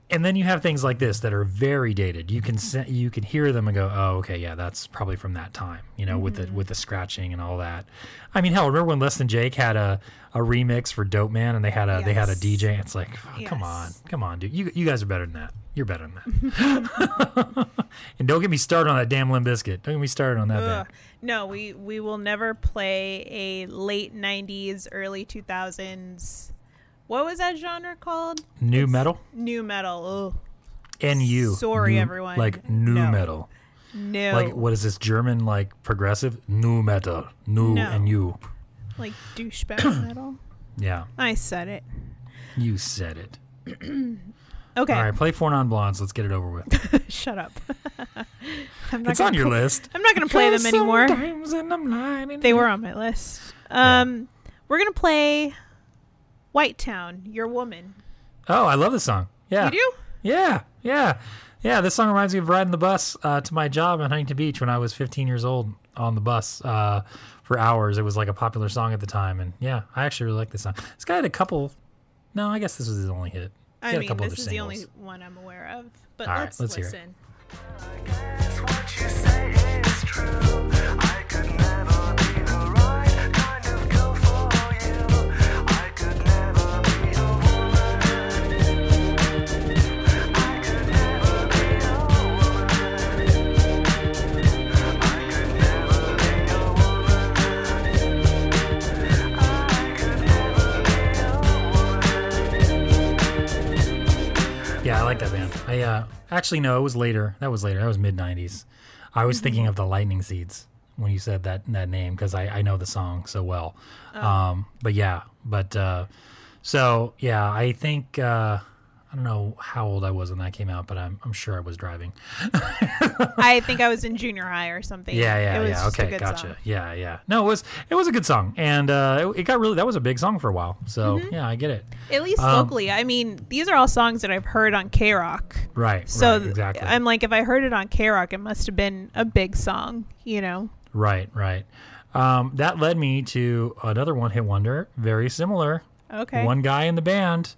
and then you have things like this that are very dated. You can se- you can hear them and go oh okay yeah that's probably from that time you know with the mm-hmm. with the scratching and all that. I mean hell remember when less than jake had a a remix for dope man and they had a they had a dj it's like oh, come on come on dude. You, you guys are better than that. You're better than that. And don't get me started on that damn Limp Bizkit don't get me started on that Ugh. band. No, we we will never play a late '90s, early 2000s. What was that genre called? new metal New metal. nu Sorry, new- everyone. like new No. metal. No. like what is this german like progressive new metal new No. and you Like douchebag metal. yeah I said it. you said it Okay. all right play four non blondes let's get it over with Shut up. I'm not it's on your pl- list I'm not gonna play them anymore. They were on my list. Um, we're gonna play White Town, Your Woman. oh i love this song yeah You do? Yeah, yeah, yeah. This song reminds me of riding the bus uh, to my job in Huntington Beach when I was 15 years old. on the bus uh, for hours. It was like a popular song at the time, and yeah, I actually really like this song. This guy had a couple. No, I guess this was his only hit. He I had a mean, couple this other is the only one I'm aware of. But All right, let's, let's hear it. listen. Like that band. I uh, actually no, it was later. That was later. That was mid '90s. I was thinking of the Lightning Seeds when you said that that name because I, I know the song so well. Um, but yeah, but uh, so yeah, I think uh, I don't know how old I was when that came out, but I'm I'm sure I was driving. I think I was in junior high or something. Yeah, yeah, It was yeah. Okay, gotcha. song. Yeah, yeah. No, it was it was a good song, and uh, it, it got really that was a big song for a while. So Mm-hmm. yeah, I get it. At least Um, locally. I mean, these are all songs that I've heard on K Rock. Right. So right, exactly. I'm like, if I heard it on K Rock, it must have been a big song, you know? Right, right. Um, that led me to another one hit wonder, very similar. Okay. One guy in the band,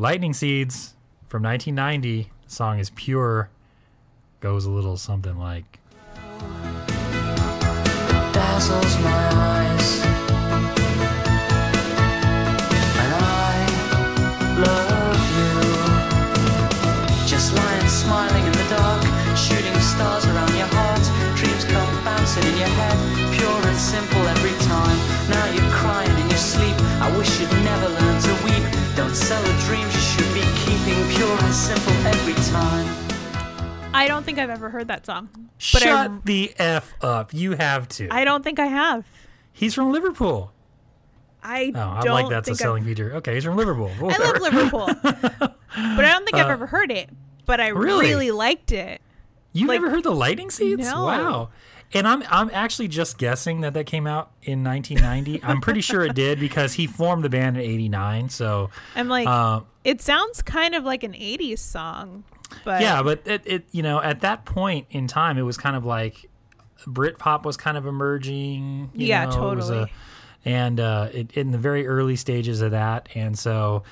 Lightning Seeds from 1990. The song is Pure. Goes a little something like. dazzles my eyes. And I love you. Just lying smiling simple every time. I don't think I've ever heard that song. But Shut I, the F up. You have to. I don't think I have. He's from Liverpool. I Oh, I'm don't like, that's a selling I've, feature. Okay, he's from Liverpool. I love Liverpool. but I don't think I've Uh, ever heard it. But I really? really liked it. You Like- never heard the Lightning Seeds? No. Wow. And I'm I'm actually just guessing that that came out in 1990. I'm pretty sure it did because he formed the band in '89. So, I'm like, uh, it sounds kind of like an 80s song. But yeah, but it, it you know at that point in time it was kind of like Britpop was kind of emerging. you Yeah, know, was a- totally. and uh, it, in the very early stages of that, and so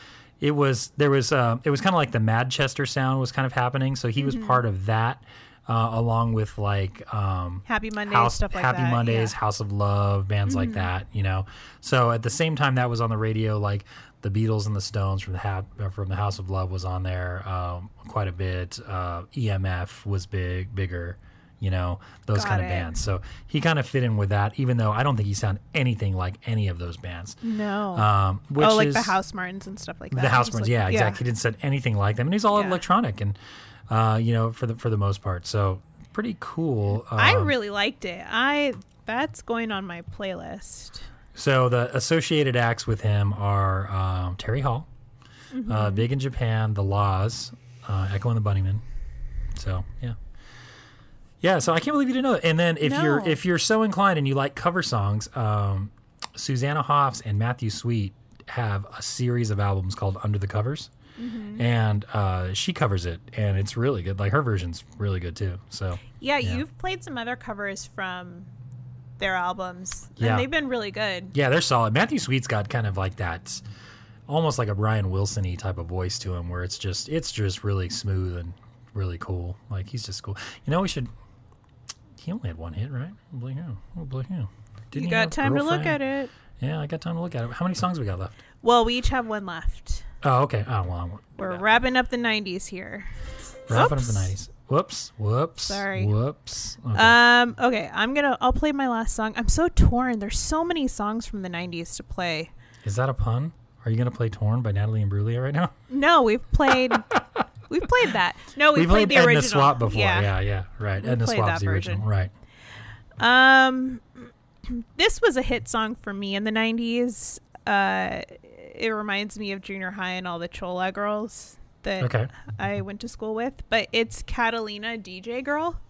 it was there was uh, it was kind of like the Manchester sound was kind of happening. So he was Mm-hmm. part of that. Uh, along with like um, Happy Mondays, House, stuff like that. Happy that, Mondays, yeah. Mm-hmm. House of Love, bands like that, you know. So at the same time that was on the radio, like the Beatles and the Stones from the ha- from the House of Love was on there um, quite a bit. Uh, EMF was big, bigger, you know, those Got kind of it. bands. So he kind of fit in with that, even though I don't think he sounded anything like any of those bands. No. Um, which oh, like is, the House Martins and stuff like that. the Housemartins, like- yeah, exactly. He didn't sound anything like them, and he's all Yeah. electronic and uh, you know for the for the most part. So pretty cool. I Um, really liked it. I that's going on my playlist. So the associated acts with him are um, Terry Hall, Mm-hmm. uh, Big in Japan, The La's, uh, Echo and the Bunnymen. So yeah, yeah. So I can't believe you didn't know that. And then if you're if you're so inclined and you like cover songs, um, Susanna Hoffs and Matthew Sweet have a series of albums called Under the Covers. Mm-hmm. And uh, she covers it, and it's really good. Like her version's really good too. So Yeah, Yeah. you've played some other covers from their albums, Yeah. and they've been really good. Yeah, they're solid. Matthew Sweet's got kind of like that, almost like a Brian Wilson-y type of voice to him, where it's just it's just really smooth and really cool. Like he's just cool. You know, we should. He only had one hit, right? Blue Hue. Oh, Blue Hue. Didn't You got time to look at it. Yeah, I got time to look at it. How many songs we got left? Well, we each have one left. Oh, okay. Oh, well, I'm We're wrapping up the '90s here. wrapping up the nineties. Whoops. Whoops. Sorry. Whoops. Okay. Um. Okay, I'm gonna. I'll play my last song. I'm so torn. There's so many songs from the '90s to play. Is that a pun? Are you gonna play "Torn" by Natalie Imbruglia right now? No, we've played. we've played that. No, we played, played the Edna original. Swap before. Yeah. Yeah, yeah, right. We Ednaswap's the original, version. right? Um, this was a hit song for me in the '90s. Uh, it reminds me of junior high and all the Chola girls that Okay. I went to school with. But it's Katalina DJ Girl.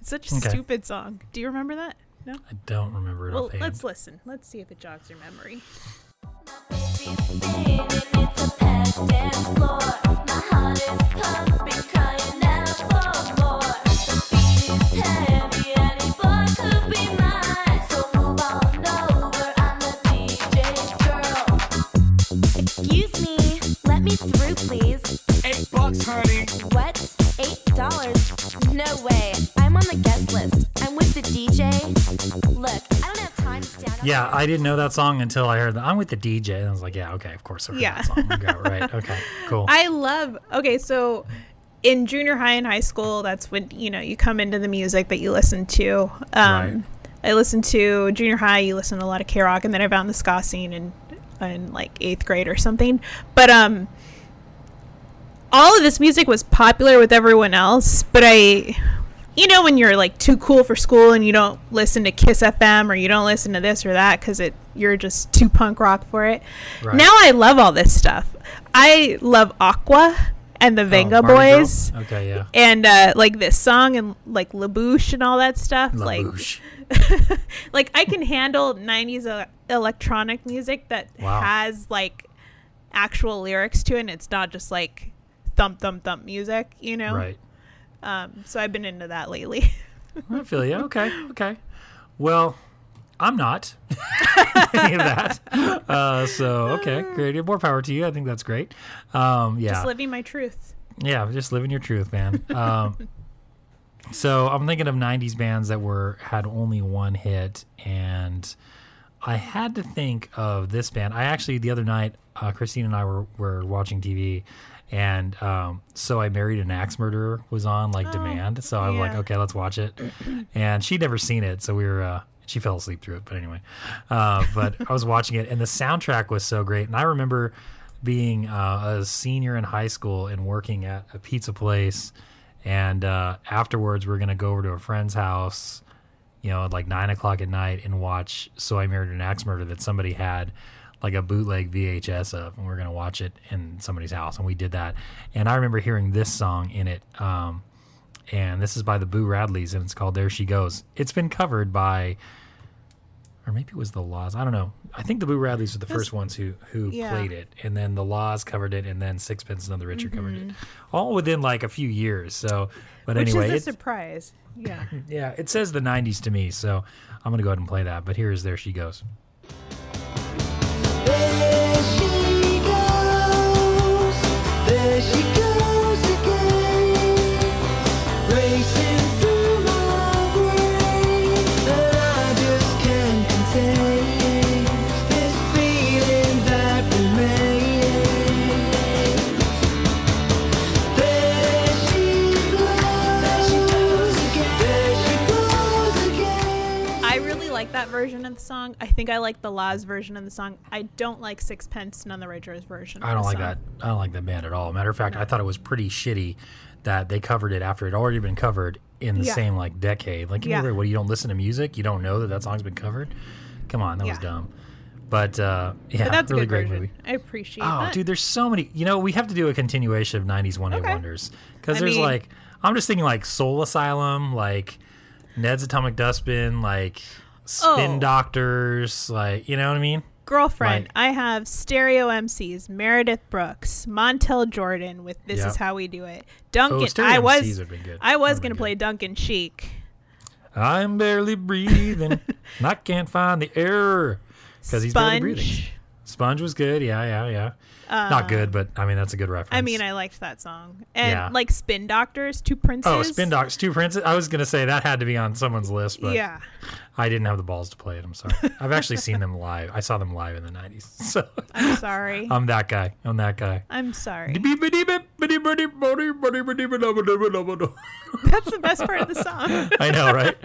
It's such a Okay. stupid song. Do you remember that? No. I don't remember it Well, offhand. let's listen. Let's see if it jogs your memory. Heavy, me through, please? Eight bucks, honey. What? Eight dollars? No way. I'm on the guest list. I'm with the DJ. Look, I don't have time to stand up. Yeah, I didn't know that song until I heard that. I'm with the DJ. And I was like, yeah, okay, of course. I heard yeah. That song. Okay, right. Okay, cool. I love, okay, so in junior high and high school, that's when, you know, you come into the music that you listen to. Um, right. I listened to junior high, you listen to a lot of K rock, and then I found the ska scene and in like eighth grade or something. But um, all of this music was popular with everyone else, but I. You know when you're like too cool for school and you don't listen to Kiss FM or you don't listen to this or that because it you're just too punk rock for it. Right. Now I love all this stuff. I love Aqua and the Oh, Venga Girl? Boys Okay, yeah. and uh, like this song and like La Bouche and all that stuff. La Bouche. Like, like I can handle '90s uh, electronic music that Wow. has like actual lyrics to it. and It's not just like thump thump thump music, you know. Right. Um, so I've been into that lately. I feel you. Okay, okay. Well, I'm not any of that. Uh, so okay, great. More power to you. I think that's great. Um, yeah, Just living my truth. yeah. Just living your truth, man. Um, so I'm thinking of '90s bands that were had only one hit, and I had to think of this band. I actually the other night, uh, Christine and I were were watching TV. And um, so I married an axe murderer was on like demand. So I was like, okay, let's watch it. And she'd never seen it, so we were. Uh, she fell asleep through it, but anyway. Uh, but I was watching it, and the soundtrack was so great. And I remember being uh, a senior in high school and working at a pizza place. And uh, afterwards, we are gonna go over to a friend's house, you know, at like nine o'clock at night, and watch "So I Married an Axe Murder" that somebody had like a bootleg VHS of, and we are gonna watch it in somebody's house, and we did that. And I remember hearing this song in it. Um, and this is by the Boo Radleys, and it's called "There She Goes." It's been covered by, or maybe it was the La's. I don't know. I think the Boo Radleys were the first ones who who Yeah. played it, and then the La's covered it, and then Sixpence None the Richer covered it, Mm-hmm. all within like a few years. So, but Which anyway, is a it's, surprise. Yeah. yeah, it says the '90s to me, so I'm gonna go ahead and play that. But here's "There She Goes." There she goes, there she goes version of the song. I think I like the La's version of the song. I don't like Sixpence None the Richer's version. I don't like song. that. I don't like that band at all. Matter of fact, I thought it was pretty shitty that they covered it after it had already been covered in the Yeah. same like decade. Like, Yeah. yeah. what? You don't listen to music? You don't know that that song's been covered? Come on, that was dumb. But uh, yeah, But that's really a great version. movie. I appreciate Oh, that. dude, there's so many. You know, we have to do a continuation of '90s one hit Okay. wonders because there's mean- like I'm just thinking like Soul Asylum, like Ned's Atomic Dustbin, like Spin Oh. Doctors, like you know what I mean? Girlfriend, Like- I have stereo MCs, Meredith Brooks, Montel Jordan with This Yep. Is How We Do It. Duncan, Oh, I was been good. I was gonna play Duncan Sheik. I'm barely breathing. and I can't find the air because he's barely breathing. Sponge. Was good. Yeah, yeah, yeah. Not uh, good, but I mean that's a good reference. I mean, I liked that song. And Yeah. like Spin Doctors, Two Princes. oh, Spin Doctors, Two Princes. I was gonna say that had to be on someone's list, but Yeah. I didn't have the balls to play it. I'm sorry. I've actually seen them live. I saw them live in the '90s, so I'm sorry. I'm that guy. I'm that guy. I'm sorry. That's the best part of the song. I know, right?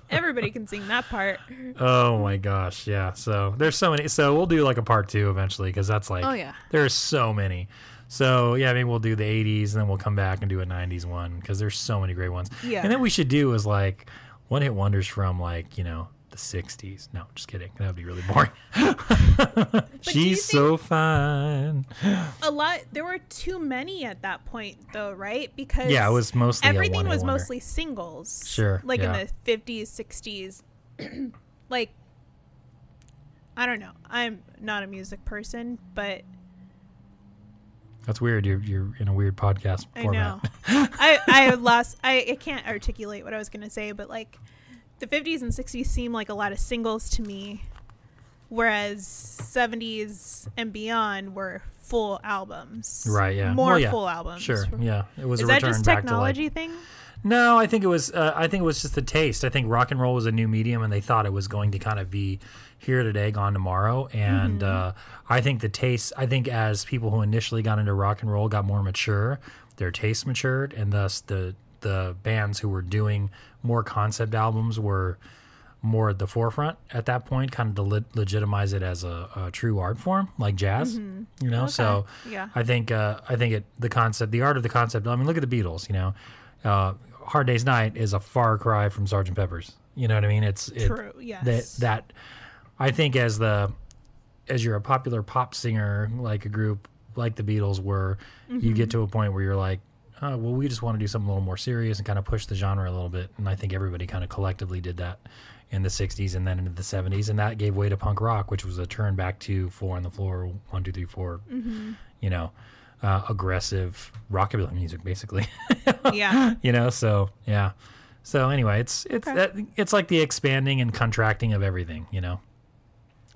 Everybody can sing that part. Oh my gosh, yeah. So there's so many. So we'll do like a part two eventually because that's like, Oh, yeah. there's so many. So yeah, maybe we'll do the 80s and then we'll come back and do a 90s one because there's so many great ones. Yeah. And then we should do is like one hit wonders from like you know the 60s. No, just kidding. That would be really boring. She's so fine. A lot. There were too many at that point, though, right? Because Yeah, it was mostly everything was mostly singles. Sure, Like yeah. in the 50s, 60s. like, I don't know. I'm not a music person, but That's weird. You're you're in a weird podcast I format. know. I I lost. I, I can't articulate what I was gonna say, but like, the 50s and 60s seem like a lot of singles to me, whereas 70s and beyond were full albums. Right. Yeah. More Well, yeah. full albums. Sure. Yeah. It was Is a that just back technology to like thing? No, I think it was. Uh, I think it was just the taste. I think rock and roll was a new medium, and they thought it was going to kind of be here today, gone tomorrow. And uh, I think the taste. I think as people who initially got into rock and roll got more mature, their taste matured, and thus the the bands who were doing more concept albums were more at the forefront at that point, kind of to le- legitimize it as a, a true art form like jazz. You know, so Yeah. I think uh, I think it the concept, the art of the concept. I mean, look at the Beatles. You know, uh, Hard Day's Night is a far cry from Sergeant Pepper's. You know what I mean? It's it, True, yes. That that I think as the as you're a popular pop singer like a group like the Beatles were, you Mm-hmm. get to a point where you're like. Oh, well, we just want to do something a little more serious and kind of push the genre a little bit. And I think everybody kind of collectively did that in the 60s and then into the 70s. And that gave way to punk rock, which was a turn back to four on the floor, one, two, three, four, Mm-hmm. you know, uh, aggressive rockabilly music, basically. yeah. you know, so yeah. So anyway, it's it's Okay. that, it's like the expanding and contracting of everything, you know.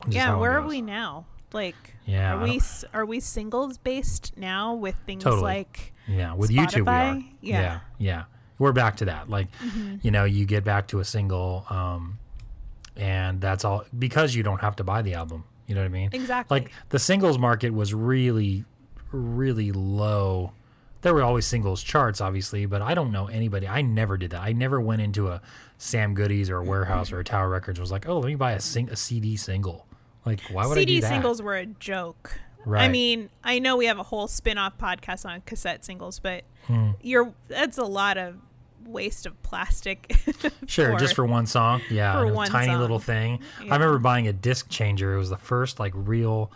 Yeah, where are we now? Like, Yeah, are we are we singles based now with things Totally. like Yeah, with YouTube we are. Yeah. Yeah. Mm-hmm. yeah, We're back to that. Like, you know, you get back to a single, um, and that's all because you don't have to buy the album. You know what I mean? Exactly. Like the singles market was really, really low. There were always singles charts, obviously, but I don't know anybody. I never did that. I never went into a Sam Goodies or a Warehouse or a Tower Records. and Was like, oh, let me buy a sing a CD single. Like, why would I CD do that? singles were a joke. Right. I mean, I know we have a whole spin-off podcast on cassette singles, but Hmm. you're that's a lot of waste of plastic. Sure, just for one song. Yeah, for a one tiny song. little thing. Yeah. I remember buying a disc changer. It was the first like real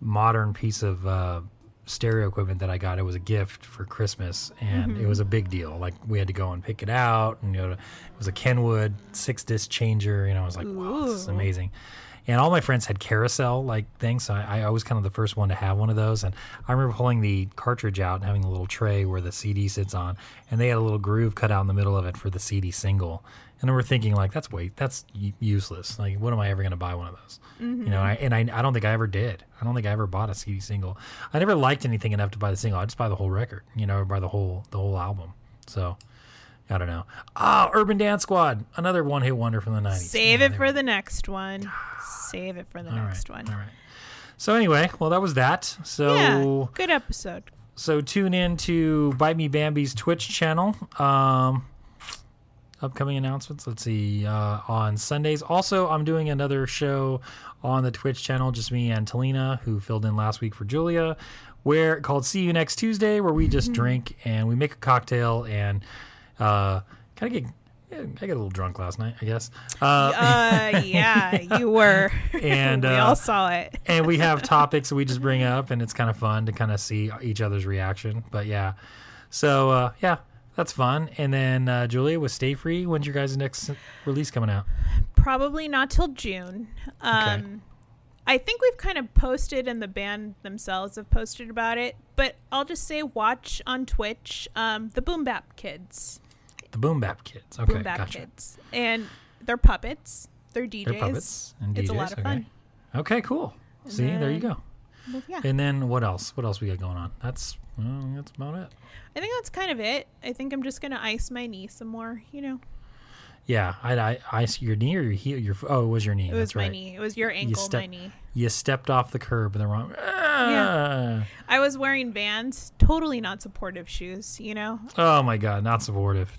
modern piece of uh, stereo equipment that I got. It was a gift for Christmas, and Mm-hmm. it was a big deal. Like we had to go and pick it out, and you know, it was a Kenwood six disc changer. You know, I was like, wow, this is amazing. And all my friends had carousel like things, so I, I was kind of the first one to have one of those. And I remember pulling the cartridge out and having a little tray where the CD sits on, and they had a little groove cut out in the middle of it for the CD single. And remember thinking like, that's wait, that's useless. Like, what am I ever going to buy one of those? You know, mm-hmm. and I, and I, I don't think I ever did. I don't think I ever bought a CD single. I never liked anything enough to buy the single. I just buy the whole record, you know, or buy the whole the whole album. So. I don't know. Ah, Urban Dance Squad, another one-hit wonder from the '90s. Save Yeah, it for were- the next one. Save it for the all right, next one. All right. So anyway, well, that was that. So Yeah, good episode. so tune in to Bite Me Bambi's Twitch channel. Um, upcoming announcements. Let's see. Uh, on Sundays, also I'm doing another show on the Twitch channel. Just me and Talina, who filled in last week for Julia, where called See You Next Tuesday, where we just drink and we make a cocktail and uh, kind of get. I got a little drunk last night, I guess. Uh, Uh, yeah, you were. And, we uh, all saw it. and we have topics we just bring up, and it's kind of fun to kind of see each other's reaction. But yeah, so uh, yeah, that's fun. And then uh, Julia with Stay Free. When's your guys' next release coming out? Probably not till June. Um, I think we've kind of posted, and the band themselves have posted about it. But I'll just say, watch on Twitch um, the Boom Bap Kids. The Boom Bap Kids. Okay, Boom Bap gotcha. Kids, and they're puppets. They're DJs. They're puppets and DJs. It's a lot of okay. fun. Okay, cool. See, there you go. Yeah, And then what else? What else we got going on? That's well, that's about it. I think that's kind of it. I think I'm just gonna ice my knee some more. You know, Yeah, I, I, I see your knee or your heel. Your oh, it was your knee. it was that's my right. knee. It was your ankle, step- my knee. You stepped off the curb in the wrong. Ah. I was wearing Vans, totally not supportive shoes. You know, Oh my god, not supportive.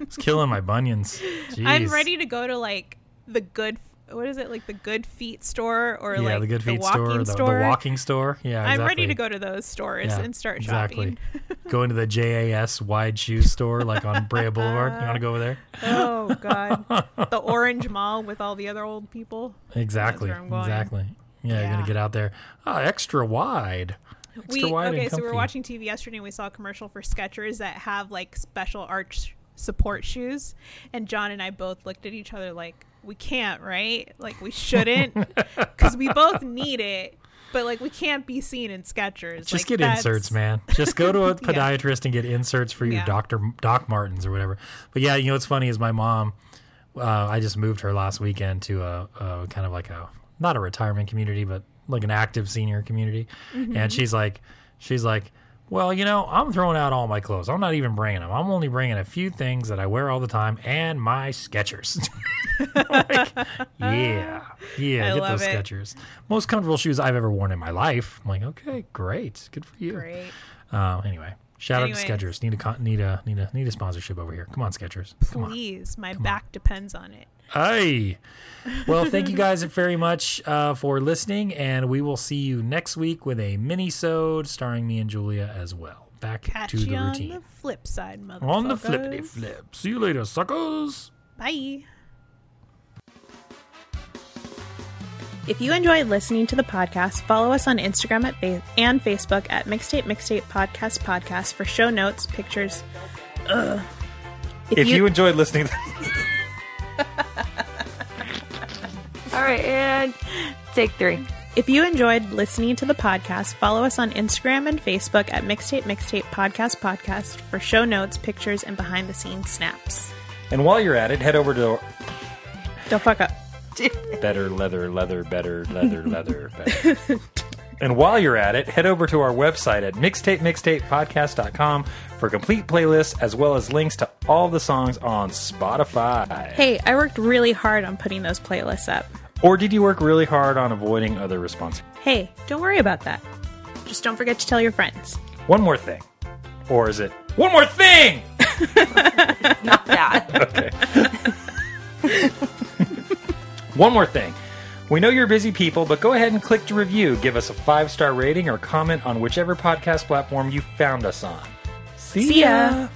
It's killing my bunions. I'm ready to go to like the good. What is it like the Good Feet store or yeah, like the Good Feet walking store, the, the store? walking store. Yeah, I'm ready to go to those stores Yeah, and start exactly. shopping. Go into the JAS wide shoe store, like on Brea Boulevard. You want to go over there? oh God, the Orange Mall with all the other old people. Exactly. where I'm going. Exactly. Yeah, you're gonna get out there. Oh, extra wide. Extra we wide okay, so we were watching TV yesterday and we saw a commercial for Skechers that have like special arch support shoes, and John and I both looked at each other like we can't, right? Like we shouldn't, because we both need it, but like we can't be seen in Skechers. Just like, get that's- inserts, man. Just go to a podiatrist and get inserts for your Yeah. Doctor Doc Martens or whatever. But yeah, you know what's funny is my mom. Uh, I just moved her last weekend to a, a kind of like a not a retirement community, but like an active senior community, Mm-hmm. and she's like, she's like, Well, you know, I'm throwing out all my clothes. I'm not even bringing them. I'm only bringing a few things that I wear all the time and my Skechers. Like, yeah, yeah, I get love those it. Skechers. Most comfortable shoes I've ever worn in my life. I'm like, okay, great, good for you. Great. Uh, anyway, shout out to Skechers. Need a need a need a need a sponsorship over here. Come on, Skechers. Come on. Please, my back depends on it. Hey. Well, thank you guys very much uh, for listening, and we will see you next week with a mini-sode starring me and Julia as well. Back Catch to you the on routine. the flip side, motherfuckers. On the flippity flip. See you later, suckers. Bye. If you enjoyed listening to the podcast, follow us on Instagram at fa- and Facebook at Mixtape Mixtape Podcast Podcast for show notes, pictures. Ugh. If you, enjoyed listening, All right, and take three. if you enjoyed listening to the podcast, follow us on Instagram and Facebook at Mixtape Mixtape Podcast Podcast for show notes, pictures, and behind the scenes snaps. and while you're at it, head over to Don't fuck up. better leather, leather, better leather, leather, better. and while you're at it, head over to our website at mixtapemixtapepodcast.com for complete playlists as well as links to all the songs on Spotify. Hey, I worked really hard on putting those playlists up. Or did you work really hard on avoiding other responsibilities? Hey, don't worry about that. Just don't forget to tell your friends. One more thing. Or is it one more thing? Not that. Okay. one more thing. We know you're busy people, but go ahead and click to review. Give us a five star rating or comment on whichever podcast platform you found us on. See, See ya. ya.